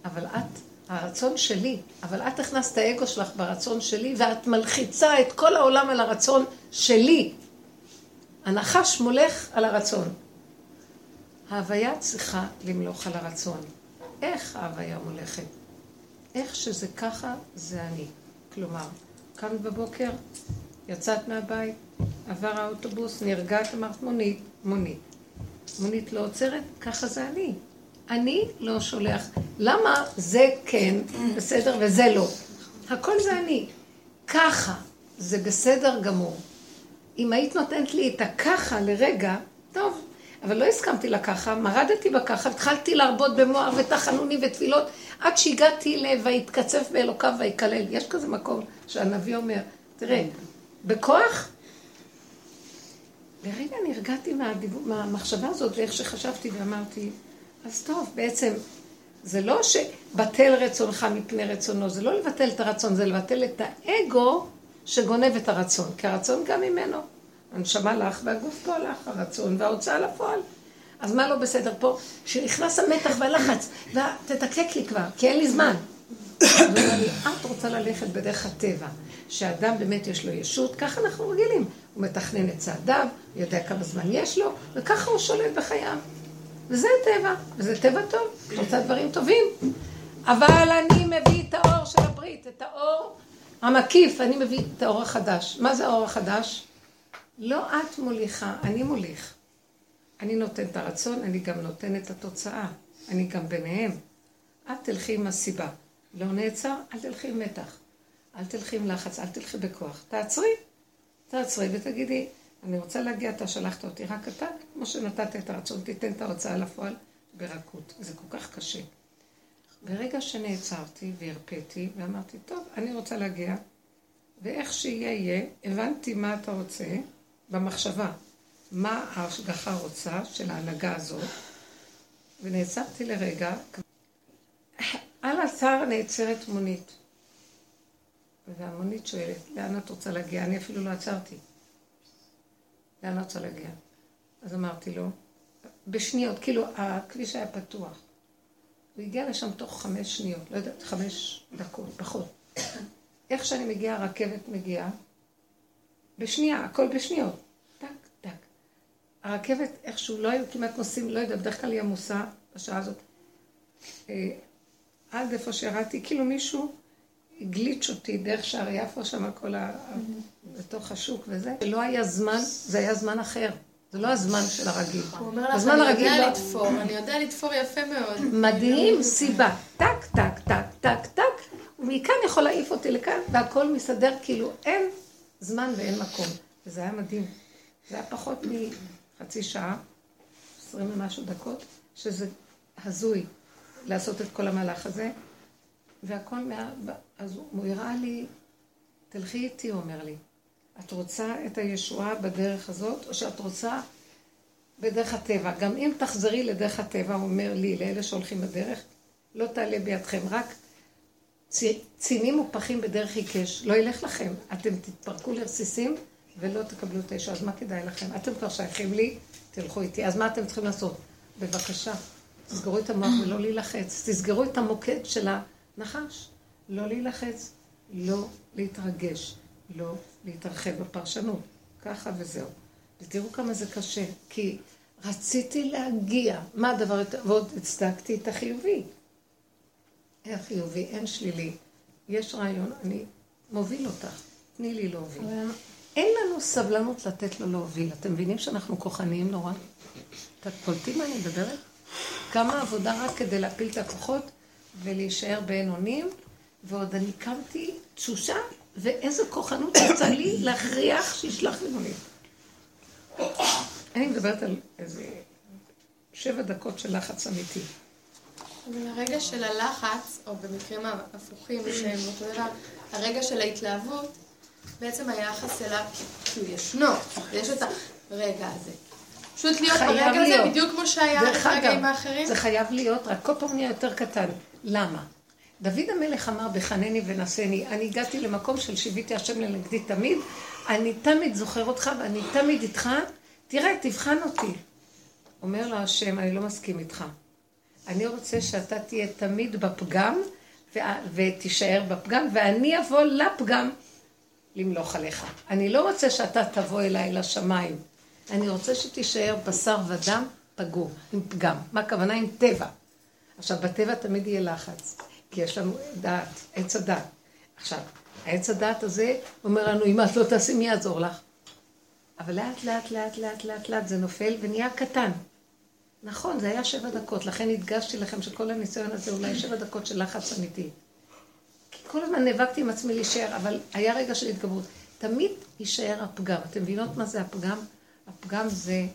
אבל את, הרצון שלי, אבל את הכנסת האגו שלך ברצון שלי, ואת מלחיצה את כל העולם על הרצון שלי. הנחש מולך על הרצון. ההוויה צריכה למלוך על הרצון. איך ההוויה מולכת? איך שזה ככה, זה אני. כלומר, קמת בבוקר, יצאת מהבית, עבר האוטובוס, נרגעת, אמרת מונית, מונית. מונית לא עוצרת, ככה זה אני. אני לא שולח. למה זה כן בסדר וזה לא? הכל זה אני. ככה, זה בסדר גמור. אם היית נותנת לי את הככה לרגע, טוב, אבל לא הסכמתי לככה, מרדתי בככה, התחלתי להרבות במוח ותחנונים ותפילות, עד שהגעתי ל... ויתקצף באלוקיו ויקלל. יש כזה מקום שהנביא אומר, תראה, בכוח, לרגע נרגעתי מהדיבור, מהמחשבה הזאת ואיך שחשבתי ואמרתי, אז טוב, בעצם זה לא שבטל רצונך מפני רצונו, זה לא לבטל את הרצון, זה לבטל את האגו שגונב את הרצון, כי הרצון גם ממנו. הנשמה לך והגוף פה הלך, הרצון וההוצאה לפועל. אז מה לא בסדר פה? שנכנס המתח והלחץ, ותתקתק לי כבר, כי אין לי זמן. את רוצה ללכת בדרך הטבע, שאדם באמת יש לו ישות, ככה אנחנו רגילים. הוא מתכנן את צעדיו, יודע כמה זמן יש לו, וככה הוא שולט בחייו. וזה טבע, וזה טבע טוב, את רוצה דברים טובים. אבל אני מביא את האור של הברית, את האור המקיף, אני מביא את האור החדש. מה זה האור החדש? לא את מוליכה, אני מוליך. אני נותן את הרצון, אני גם נותן את התוצאה. אני גם ביניהם. את תלכי עם הסיבה. לא נעצר, אל תלכי עם מתח. אל תלכי עם לחץ, אל תלכי בכוח. תעצרי, תעצרי ותגידי, אני רוצה להגיע, אתה שלחת אותי, רק אתה, כמו שנתת את הרצון, תיתן את ההוצאה לפועל ברכות. זה כל כך קשה. ברגע שנעצרתי והרפאתי ואמרתי, טוב, אני רוצה להגיע, ואיך שיהיה יהיה, הבנתי מה אתה רוצה במחשבה, מה ההשגחה רוצה של ההנהגה הזאת, ונעצרתי לרגע, על אתר נעצרת מונית. והמונית שואלת, לאן את רוצה להגיע? אני אפילו לא עצרתי. לאן את רוצה להגיע? אז אמרתי לו, בשניות, כאילו הכביש היה פתוח. הוא הגיע לשם תוך חמש שניות, לא יודעת, חמש דקות, פחות. איך שאני מגיעה, הרכבת מגיעה, בשנייה, הכל בשניות. הרכבת, איכשהו, לא היו כמעט נוסעים, לא יודעת, בדרך כלל היא עמוסה בשעה הזאת. אה, עד איפה שירדתי, כאילו מישהו הגליץ' אותי דרך שער יפו, שם כל ה... בתוך השוק וזה. זה לא היה זמן, זה היה זמן אחר. זה לא הזמן של הרגיל. הוא אומר לך, אני יודע לא- לתפור, אני יודע לתפור יפה מאוד. מדהים, סיבה. טק, טק, טק, טק, טק. ומכאן יכול להעיף אותי לכאן, והכל מסתדר כאילו אין זמן ואין מקום. וזה היה מדהים. זה היה פחות מחצי שעה, עשרים ומשהו דקות, שזה הזוי לעשות את כל המהלך הזה. והכל מה... אז הוא הראה לי, תלכי איתי, הוא אומר לי. את רוצה את הישועה בדרך הזאת, או שאת רוצה בדרך הטבע? גם אם תחזרי לדרך הטבע, הוא אומר לי, לאלה שהולכים בדרך, לא תעלה בידכם, רק צינים ופחים בדרך עיקש, לא ילך לכם. אתם תתפרקו לרסיסים ולא תקבלו את הישועה, אז מה כדאי לכם? אתם כבר שייכים לי, תלכו איתי. אז מה אתם צריכים לעשות? בבקשה, תסגרו את המוח ולא להילחץ. תסגרו את המוקד של הנחש. לא להילחץ, לא להתרגש, לא להתרחב בפרשנות. ככה וזהו. ותראו כמה זה קשה, כי רציתי להגיע. מה הדבר, ועוד הצדקתי את החיובי. אין חיובי, אין שלילי. יש רעיון, אני מוביל אותך, תני לי להוביל. אין לנו סבלנות לתת לו להוביל. אתם מבינים שאנחנו כוחניים נורא? אתם קולטים מה אני מדברת? כמה עבודה רק כדי להפיל את הכוחות ולהישאר בעין אונים, ועוד אני קמתי תשושה, ואיזה כוחנות יצא לי להכריח שישלח לי מונית. אני מדברת על איזה שבע דקות של לחץ אמיתי. הרגע של הלחץ, או במקרים הפוכים שהם אותו דבר, הרגע של ההתלהבות, בעצם היחס אליו, כי הוא ישנו, יש את הרגע הזה. פשוט להיות ברגע הזה בדיוק כמו שהיה ברגעים האחרים. זה חייב להיות, רק כל פעם נהיה יותר קטן. למה? דוד המלך אמר, בחנני ונשני, אני הגעתי למקום של שיוויתי השם לנגדי תמיד, אני תמיד זוכר אותך ואני תמיד איתך, תראה, תבחן אותי. אומר לו השם, אני לא מסכים איתך. אני רוצה שאתה תהיה תמיד בפגם ו- ותישאר בפגם, ואני אבוא לפגם למלוך עליך. אני לא רוצה שאתה תבוא אליי לשמיים. אני רוצה שתישאר בשר ודם פגום, עם פגם. מה הכוונה? עם טבע. עכשיו, בטבע תמיד יהיה לחץ, כי יש לנו דעת, עץ הדעת. עכשיו, העץ הדעת הזה אומר לנו, אם את לא תעשי, מי יעזור לך? אבל לאט, לאט, לאט, לאט, לאט, לאט זה נופל ונהיה קטן. נכון, זה היה שבע דקות, לכן הדגשתי לכם שכל הניסיון הזה אולי שבע דקות של לחץ אמיתי. כל הזמן נאבקתי עם עצמי להישאר, אבל היה רגע של התגברות. תמיד יישאר הפגם. אתם מבינות מה זה הפגם? הפגם זה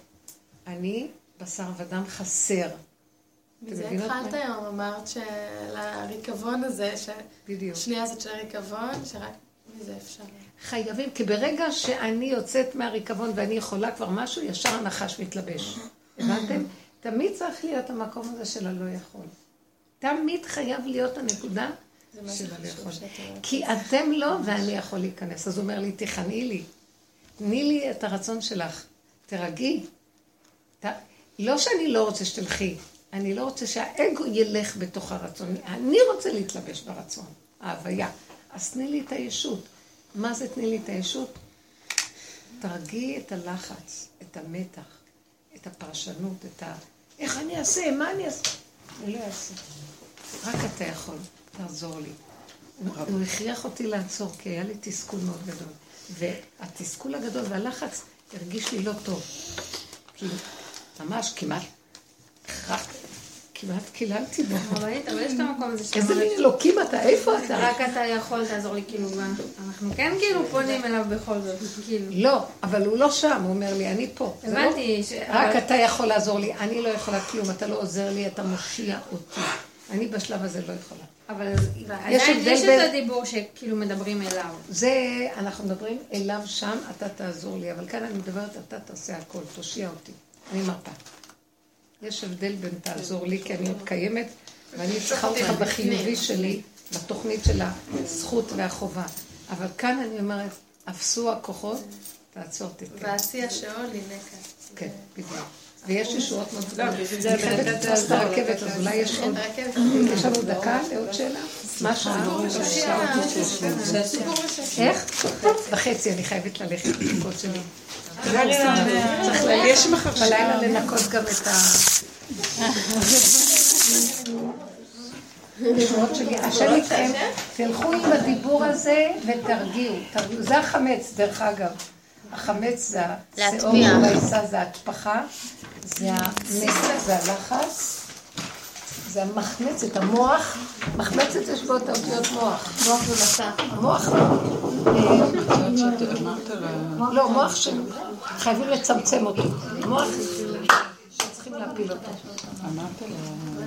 אני בשר ודם חסר. מזה התחלת היום, אמרת שלריקבון הזה, בדיוק. שנייה הזאת של הריקבון, שרק מזה אפשר. חייבים, כי ברגע שאני יוצאת מהריקבון ואני יכולה כבר משהו, ישר הנחש מתלבש. הבנתם? תמיד צריך להיות המקום הזה של הלא יכול. תמיד חייב להיות הנקודה הלא יכול. כי אתם לא ואני יכול להיכנס. אז הוא אומר לי, תכני לי. תני לי את הרצון שלך. תרגי. ת... לא שאני לא רוצה שתלכי, אני לא רוצה שהאגו ילך בתוך הרצון. אני רוצה להתלבש ברצון, ההוויה. אז תני לי את הישות. מה זה תני לי את הישות? תרגיעי את הלחץ, את המתח, את הפרשנות, את ה... איך אני אעשה? מה אני אעשה? אני לא אעשה. רק אתה יכול, תעזור לי. הוא הכריח אותי לעצור, כי היה לי תסכול מאוד גדול. והתסכול הגדול והלחץ הרגיש לי לא טוב. כי ממש כמעט, כמעט קיללתי בו. אבל יש את המקום הזה שאתה איזה מין אלוקים אתה, איפה אתה? רק אתה יכול, תעזור לי, כאילו, אנחנו כן כאילו פונים אליו בכל זאת, כאילו. לא, אבל הוא לא שם, הוא אומר לי, אני פה. לא- הבנתי. רק אתה יכול לעזור לי, אני לא יכולה כלום, אתה לא עוזר לי, אתה מושיע אותי. אני בשלב הזה לא יכולה. אבל יש עדיין יש את הדיבור שכאילו מדברים אליו. זה, אנחנו מדברים אליו שם, אתה תעזור לי, אבל כאן אני מדברת, אתה תעשה הכל, תושיע אותי. אני מרפה. יש הבדל בין תעזור לי, כי אני עוד קיימת, ואני צריכה אותך בחיובי שלי, בתוכנית של הזכות והחובה. אבל כאן אני אומרת, אפסו הכוחות, תעצור תתן. ועשי השאול לינקה. כן, בדיוק. ויש ישועות גדולות. אני חייבת לתפוס את הרכבת, אז אולי יש עוד... יש לנו דקה לעוד שאלה? מה שעה? איך? וחצי, אני חייבת ללכת לבדיקות שלי. יש מחר בלילה לנקות גם את ה... השם איתכם, תלכו עם הדיבור הזה ותרגיעו. תרגיעו. זה החמץ, דרך אגב. החמץ זה השאור. והעיסה, זה ההטפחה, זה המסר, זה הלחץ, זה המחמצת, המוח. מחמצת יש בו את האותיות מוח. מוח ומסך. המוח, לה... לא, מוח שחייבים לצמצם אותו. מוח שצריכים להפיל אותו.